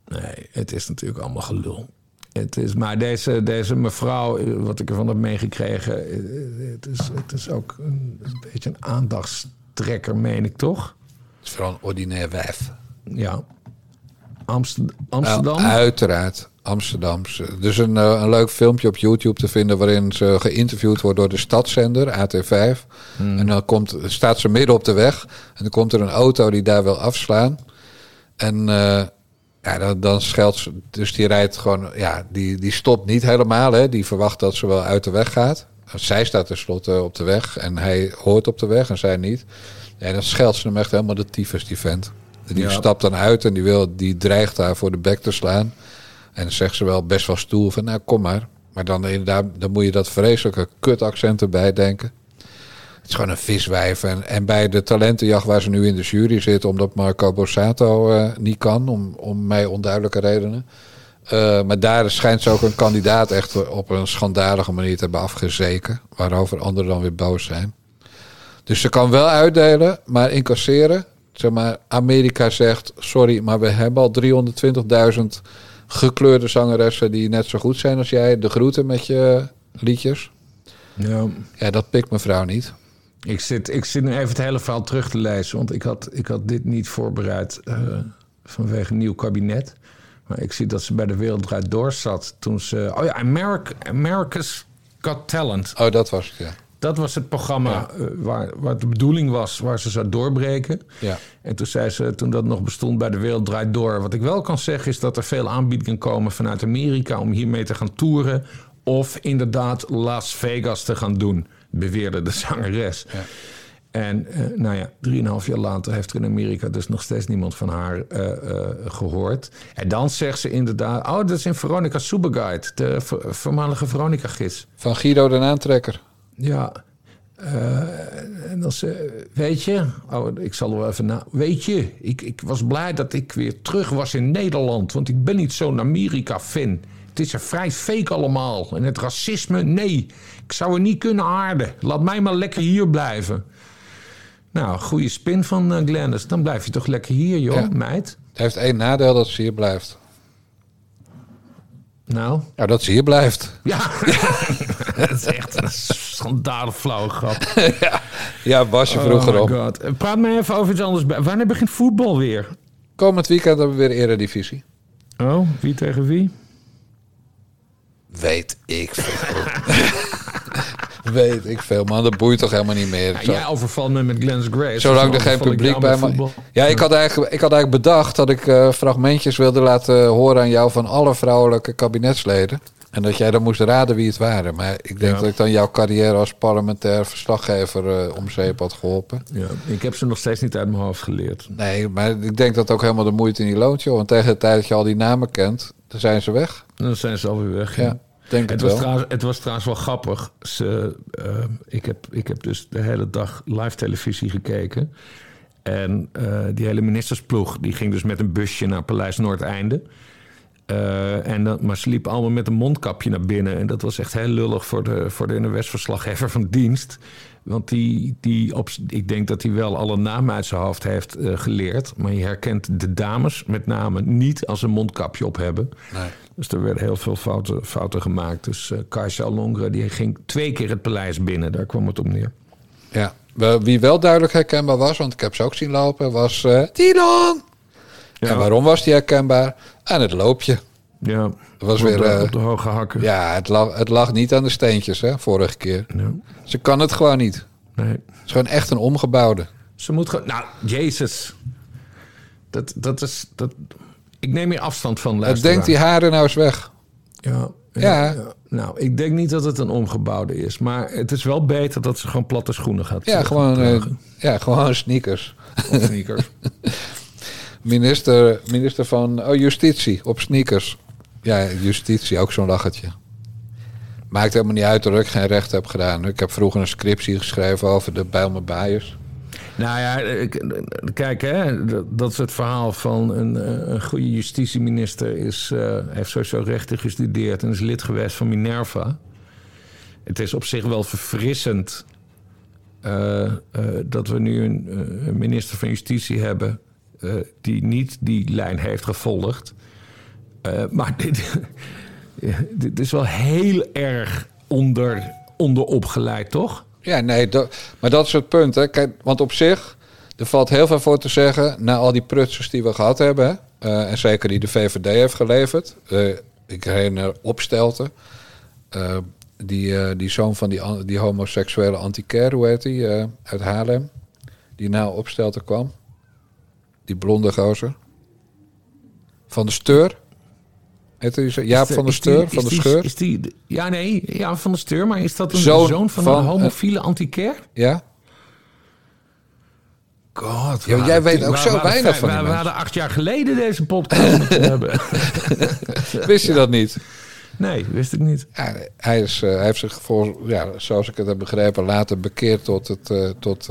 Nee, het is natuurlijk allemaal gelul. Het is, maar deze, deze mevrouw, eh, wat ik ervan heb meegekregen... eh, het is, het is ook een, een beetje een aandachtstrekker, meen ik toch? Het is vooral een ordinair wijf. Ja. Amster- Amsterdam? Nou, uiteraard, Amsterdamse. Dus een, eh, een leuk filmpje op YouTube te vinden waarin ze geïnterviewd wordt door de stadszender, AT5. Hmm. En dan komt, staat ze midden op de weg en dan komt er een auto die daar wil afslaan. En eh, ja, dan, dan scheldt ze, dus die rijdt gewoon, ja, die, die stopt niet helemaal. Hè. Die verwacht dat ze wel uit de weg gaat. Zij staat tenslotte op de weg en hij hoort op de weg en zij niet. En dan scheldt ze hem echt helemaal de tyfus, die vent. Die Ja. stapt dan uit en die, wil, die dreigt daar voor de bek te slaan. En dan zegt ze wel best wel stoel van, nou kom maar. Maar dan inderdaad, dan moet je dat vreselijke kutaccent erbij denken. Het is gewoon een viswijf. En, en bij de talentenjacht waar ze nu in de jury zit, omdat Marco Borsato eh, niet kan, om, om mij onduidelijke redenen. Eh, maar daar schijnt ze ook een kandidaat echt op een schandalige manier te hebben afgezeken. Waarover anderen dan weer boos zijn. Dus ze kan wel uitdelen, maar incasseren. Zeg maar, Amerika zegt, sorry, maar we hebben al 320.000 gekleurde zangeressen die net zo goed zijn als jij. De groeten met je liedjes. Ja. Ja, dat pikt mevrouw niet. Ik zit, ik zit nu even het hele verhaal terug te lezen, want ik had, ik had dit niet voorbereid eh, vanwege een nieuw kabinet. Maar ik zie dat ze bij de Wereld Draait Door zat toen ze... Oh ja, America, America's Got Talent. Oh, dat was het, ja. Dat was het programma eh, waar, waar de bedoeling was, waar ze zou doorbreken. Ja. En toen zei ze, toen dat nog bestond bij de Wereld Draait Door... wat ik wel kan zeggen is dat er veel aanbiedingen komen vanuit Amerika... om hiermee te gaan toeren of inderdaad Las Vegas te gaan doen... beweerde de <laughs> zangeres. En eh, nou ja, drieënhalf jaar later heeft er in Amerika dus nog steeds niemand van haar eh, eh, gehoord. En dan zegt ze inderdaad... oh, dat is in Veronica Superguide, de vo- voormalige Veronica-gids. Van Guido den Aantrekker. Ja. eh, en dan ze, weet je, oh, ik zal er wel even na. Weet je, ik, ik was blij dat ik weer terug was in Nederland, want ik ben niet zo'n Amerika-fan. Het is er vrij fake allemaal. En het racisme, nee, ik zou er niet kunnen aarden. Laat mij maar lekker hier blijven. Nou, goede spin van uh, Glennis. Dan blijf je toch lekker hier, joh, Ja. meid. Het heeft één nadeel dat ze hier blijft. Nou? Nou, dat ze hier blijft. Ja, <laughs> <laughs> dat is echt een schandalig flauwe grap. <laughs> ja. ja, Basje vroeger oh op. God. Praat mij even over iets anders. Wanneer begint voetbal weer? Komend weekend hebben we weer eredivisie. Oh, wie tegen wie? Weet ik veel. <laughs> Weet ik veel, man. Dat boeit toch helemaal niet meer. Ja, jij overvalt me met Glenn's Grace. Zolang er geen publiek bij me... Ja, ik had, eigenlijk, ik had eigenlijk bedacht dat ik eh, fragmentjes wilde laten horen aan jou van alle vrouwelijke kabinetsleden. En dat jij dan moest raden wie het waren. Maar ik denk Ja. dat ik dan jouw carrière als parlementair verslaggever eh, om zeep had geholpen. Ja, ik heb ze nog steeds niet uit mijn hoofd geleerd. Nee, maar ik denk dat ook helemaal de moeite niet loont, joh. Want tegen de tijd dat je al die namen kent, dan zijn ze weg. Dan zijn ze alweer weg. Ja, denk het, het was wel. trouwens, het was trouwens wel grappig. Ze, eh, ik, heb, ik heb dus de hele dag live televisie gekeken. En eh, die hele ministersploeg die ging dus met een busje naar Paleis Noordeinde. Eh, en dan, maar ze liepen allemaal met een mondkapje naar binnen. En dat was echt heel lullig voor de, voor de NOS-verslaggever van dienst. Want die, die op, ik denk dat hij wel alle namen uit zijn hoofd heeft eh, geleerd. Maar je herkent de dames met name niet als ze een mondkapje op hebben. Nee. Dus er werden heel veel fouten, fouten gemaakt. Dus eh Kajsa Longre die ging twee keer het paleis binnen. Daar kwam het op neer. Ja, wie wel duidelijk herkenbaar was, want ik heb ze ook zien lopen, was eh Tilon. En waarom was die herkenbaar? Aan het loopje. Ja, Dat was op weer... de, eh, op de hoge hakken. ja, het lag, het lag niet aan de steentjes, hè, vorige keer. Ze kan het gewoon niet. Nee. Het is gewoon echt een omgebouwde. Ze moet gewoon... Nou, Jezus. Dat, dat is... Dat, ik neem hier afstand van, Het luisteraar. denkt die haren nou eens weg. Ja, Ja. ja. Nou, ik denk niet dat het een omgebouwde is. Maar het is wel beter dat ze gewoon platte schoenen gaat Ja, gewoon, dragen. ja, gewoon sneakers. Of sneakers. <laughs> Minister, minister van oh, Justitie op sneakers. Ja, Justitie, ook zo'n lachertje. Maakt helemaal niet uit dat ik geen recht heb gedaan. Ik heb vroeger een scriptie geschreven over de Bijlmer Baaiers. Nou ja, kijk, hè, dat- is het verhaal van een, een goede justitieminister. Is, eh, heeft sowieso rechten gestudeerd en is lid geweest van Minerva. Het is op zich wel verfrissend eh, eh, dat we nu een minister van Justitie hebben eh, die niet die lijn heeft gevolgd. Eh, maar <laughs> dit, dit is wel heel erg onder, onderopgeleid, toch? Ja, nee, maar dat is het punt. Hè. Kijk, want op zich, er valt heel veel voor te zeggen... na al die prutsers die we gehad hebben... eh, en zeker die de VVD heeft geleverd. Ik herinner Opstelten. die, die zoon van die, die homoseksuele antiquaire, hoe heet die? uit Haarlem. Die na Opstelten kwam. Die blonde gozer. Van de Steur. Jaap van de Steur, van de Scheur. Is die, ja, nee, ja, van de Steur. Maar is dat een Zoon zoon, van, van, een eh, homofiele antiquair? Ja? God, Ja, jij weet ook zo weinig van die We mensen. hadden acht jaar geleden deze podcast moeten <laughs> hebben. Wist je dat niet? Nee, wist ik niet. Ja, hij, is, eh, hij heeft zich, voor, ja, zoals ik het heb begrepen, later bekeerd tot, het, eh, tot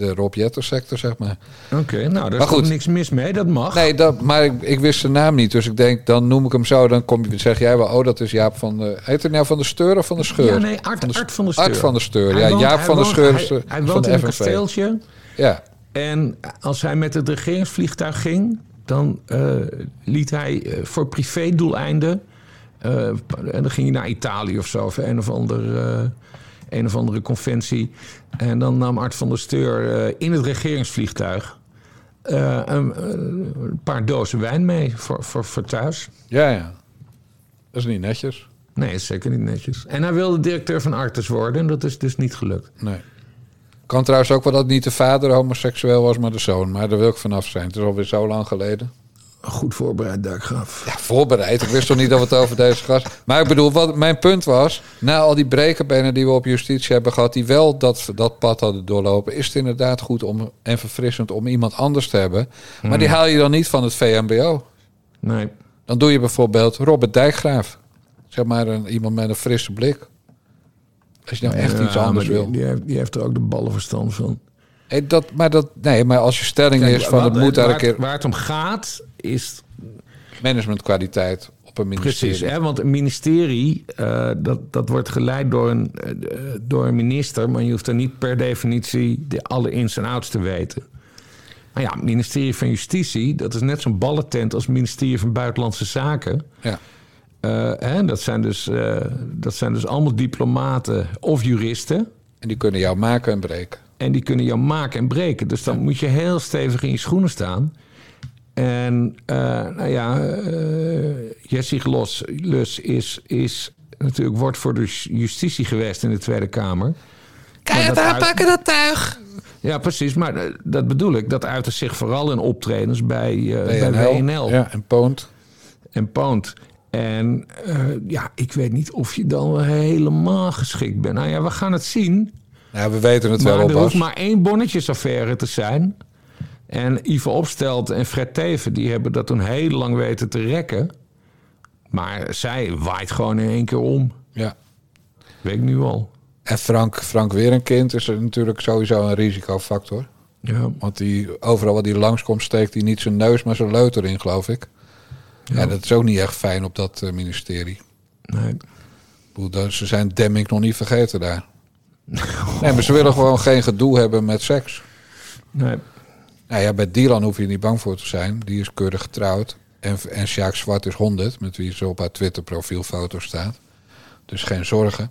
de Rob Jetter sector, zeg maar. Oké, nou, daar is niks mis mee. Dat mag. Nee, dat, maar ik, ik wist zijn naam niet. Dus ik denk, dan noem ik hem zo. Dan kom je, zeg jij wel, oh, dat is Jaap van de... Heet hij nou van de Steur of van de Scheur? Ja, nee, Art van de, Art van de Steur. Art van de Steur, Hij ja. woont- Jaap hij van de woont- Scheur Hij, de, hij van woont de in een kasteeltje. Ja. En als hij met het regeringsvliegtuig ging, dan eh, liet hij eh, voor privédoeleinden. eh, en dan ging hij naar Italië of zo, of een of, ander, eh, een of andere conventie. En dan nam Art van der Steur eh, in het regeringsvliegtuig eh, een, eh, een paar dozen wijn mee voor, voor, voor thuis. Ja, ja. Dat is niet netjes. Nee, is zeker niet netjes. En hij wilde directeur van Artes worden en dat is dus niet gelukt. Nee. Kan trouwens ook wel dat niet de vader homoseksueel was, maar de zoon. Maar daar wil ik vanaf zijn. Het is alweer zo lang geleden. Goed voorbereid, Duikgraaf. Ja, voorbereid. Ik wist toch niet dat we het over deze gast... Maar ik bedoel, wat mijn punt was... na al die brekenbenen die we op justitie hebben gehad... die wel dat, dat pad hadden doorlopen... is het inderdaad goed om, en verfrissend om iemand anders te hebben. Maar die haal je dan niet van het VMBO. Nee. Dan doe je bijvoorbeeld Robert Dijkgraaf. Zeg maar een, iemand met een frisse blik. Als je nou echt Ja, iets anders die, wil. Die heeft, die heeft er ook de ballenverstand van. Dat, maar dat, nee, maar als je stelling Kijk, is van wat- het moet een keer waar het om gaat is managementkwaliteit op een ministerie. Precies, hè, want een ministerie, eh, dat, dat wordt geleid door een, eh, door een minister... maar je hoeft er niet per definitie de alle ins en outs te weten. Maar ja, het ministerie van Justitie, dat is net zo'n ballentent... als het ministerie van Buitenlandse Zaken. Ja. Eh, hè, dat, zijn dus, dat zijn dus allemaal diplomaten of juristen... En die kunnen jou maken en breken. En die kunnen jou maken en breken. Dus dan moet je heel stevig in je schoenen staan. En eh, nou ja, Jessie Glos, Lus is, is natuurlijk wordt voor de justitie geweest in de Tweede Kamer. Het dat uit- aanpakken, dat tuig? Ja, precies. Maar eh, dat bedoel ik. Dat uitte zich vooral in optredens bij, eh, bij. WNL. Ja, en Poont. En Poont. En ja, ik weet niet of je dan wel helemaal geschikt bent. Nou ja, we gaan het zien. Ja, we weten het maar wel, er hoeft maar één bonnetjesaffaire te zijn. En Ivo Opstelt en Fred Teven... die hebben dat toen heel lang weten te rekken. Maar zij waait gewoon in één keer om. Ja. Weet ik nu al. En Frank, Frank Werenkind is er natuurlijk sowieso een risicofactor. Ja. Want die, overal waar die langskomt steekt hij niet zijn neus, maar zijn leuter in, geloof ik. Ja, dat is ook niet echt fijn op dat eh, ministerie. Nee. Ze zijn Demming nog niet vergeten daar. Nee, maar ze willen gewoon geen gedoe hebben met seks. Nee. Nou ja, bij Dylan hoef je niet bang voor te zijn. Die is keurig getrouwd. En, en Sjaak Zwart is 100, met wie ze op haar Twitter profielfoto staat. Dus geen zorgen.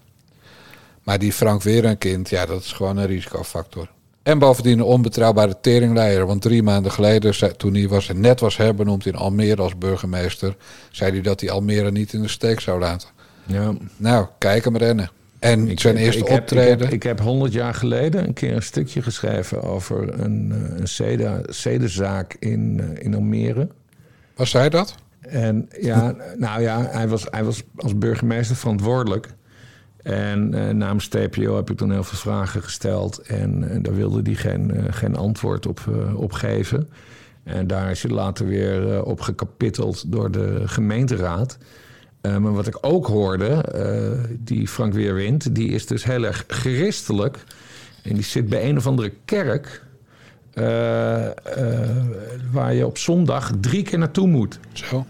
Maar die Frank Werenkind, ja, dat is gewoon een risicofactor. En bovendien een onbetrouwbare teringleier. Want drie maanden geleden, zei- toen hij was, net was herbenoemd in Almere als burgemeester... zei hij dat hij Almere niet in de steek zou laten. Ja. Nou, kijk hem rennen. En zijn heb- eerste ik optreden... Ik heb, ik 100 jaar geleden een keer een stukje geschreven over een, eh, een zedenzaak in, eh, in Almere. Was hij dat? En ja, nou ja, hij was, hij was als burgemeester verantwoordelijk. En eh, namens TPO heb ik toen heel veel vragen gesteld. En, daar wilde hij geen, geen antwoord op, eh, op geven. En daar is hij later weer op gekapitteld door de gemeenteraad. Maar wat ik ook hoorde, eh, die Frank Weerwind, die is dus heel erg christelijk. En die zit bij een of andere kerk. eh, eh, waar je op zondag drie keer naartoe moet. Zo.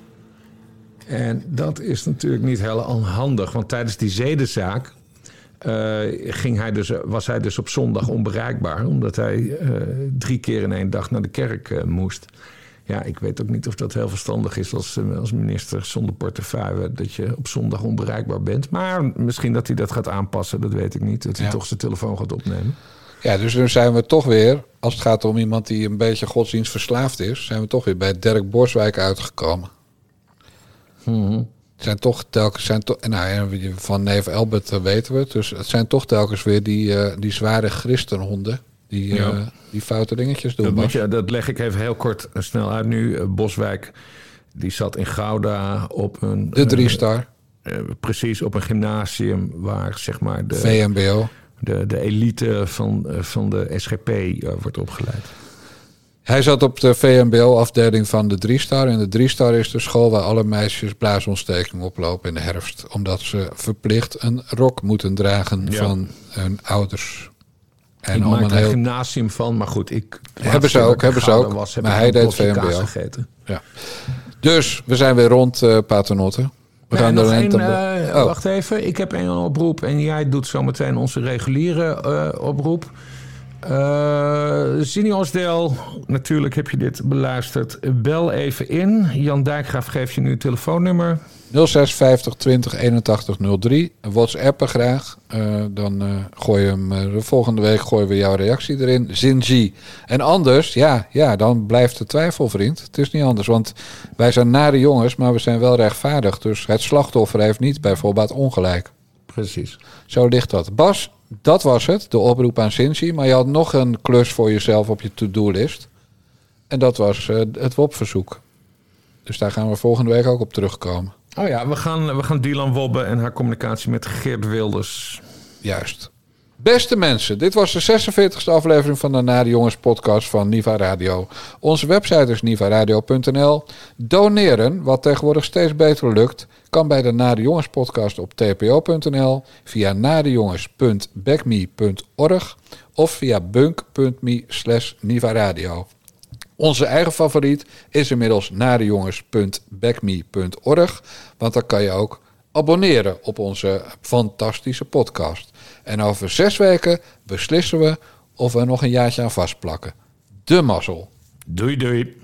En dat is natuurlijk niet heel handig, want tijdens die zedenzaak ging hij dus, was hij dus op zondag onbereikbaar, omdat hij drie keer in één dag naar de kerk moest. Ja, ik weet ook niet of dat heel verstandig is als, eh, als minister zonder portefeuille, dat je op zondag onbereikbaar bent. Maar misschien dat hij dat gaat aanpassen, dat weet ik niet. Dat hij Ja. toch zijn telefoon gaat opnemen. Ja, dus nu zijn we toch weer, als het gaat om iemand die een beetje godsdienstverslaafd is, zijn we toch weer bij Dirk Borswijk uitgekomen. Het zijn toch telkens, zijn toch, nou van neef Albert weten we het, dus het zijn toch telkens weer die, eh, die zware christenhonden die, eh, die foute dingetjes doen. Dat, je, dat leg ik even heel kort en snel uit nu. Eh, Boswijk, die zat in Gouda op een... De drie eh, star. eh, precies, op een gymnasium waar zeg maar de... VMBO. De, de elite van, eh, van de SGP eh, wordt opgeleid. Hij zat op de VMBO-afdeling van de Driestar. En de Driestar is de school waar alle meisjes blaasontsteking oplopen in de herfst. Omdat ze verplicht een rok moeten dragen Ja. van hun ouders. En ik maak een er een heel... gymnasium van, maar goed, ik... Hebben ze ook, hebben ze ook. Was, heb maar hij een deed VMBO. gegeten. Ja. Dus we zijn weer rond, eh Paternotte. We Nee, gaan lente... eh, oh, Wacht even, ik heb één oproep en jij doet zometeen onze reguliere eh, oproep. Eh Zini Osdel, natuurlijk heb je dit beluisterd. Bel even in. Jan Dijkgraaf geeft je nu het telefoonnummer. 0650 20 81 03. WhatsAppen graag. Eh, dan eh gooi je hem, eh, de volgende week gooien we jouw reactie erin. Zinji. En anders, ja, ja, dan blijft de twijfel, vriend. Het is niet anders, want wij zijn nare jongens, maar we zijn wel rechtvaardig. Dus het slachtoffer heeft niet bij voorbaat ongelijk. Precies. Zo ligt dat. Bas, dat was het, de oproep aan Zinji. Maar je had nog een klus voor jezelf op je to-do-list. En dat was het WOP-verzoek. Dus daar gaan we volgende week ook op terugkomen. Oh ja, we gaan, we gaan Dylan Wobbe en haar communicatie met Geert Wilders. Juist. Beste mensen, dit was de 46e aflevering van de Nare Jongens podcast van Niva Radio. Onze website is nivaradio.nl. Doneren, wat tegenwoordig steeds beter lukt, kan bij de Nare Jongens podcast op tpo.nl, via narejongens.backme.org of via bunk.me slash nivaradio. Onze eigen favoriet is inmiddels narejongens.backme.org, want dan kan je ook abonneren op onze fantastische podcast. En over zes weken beslissen we of we nog een jaartje aan vastplakken. De mazzel. Doei doei.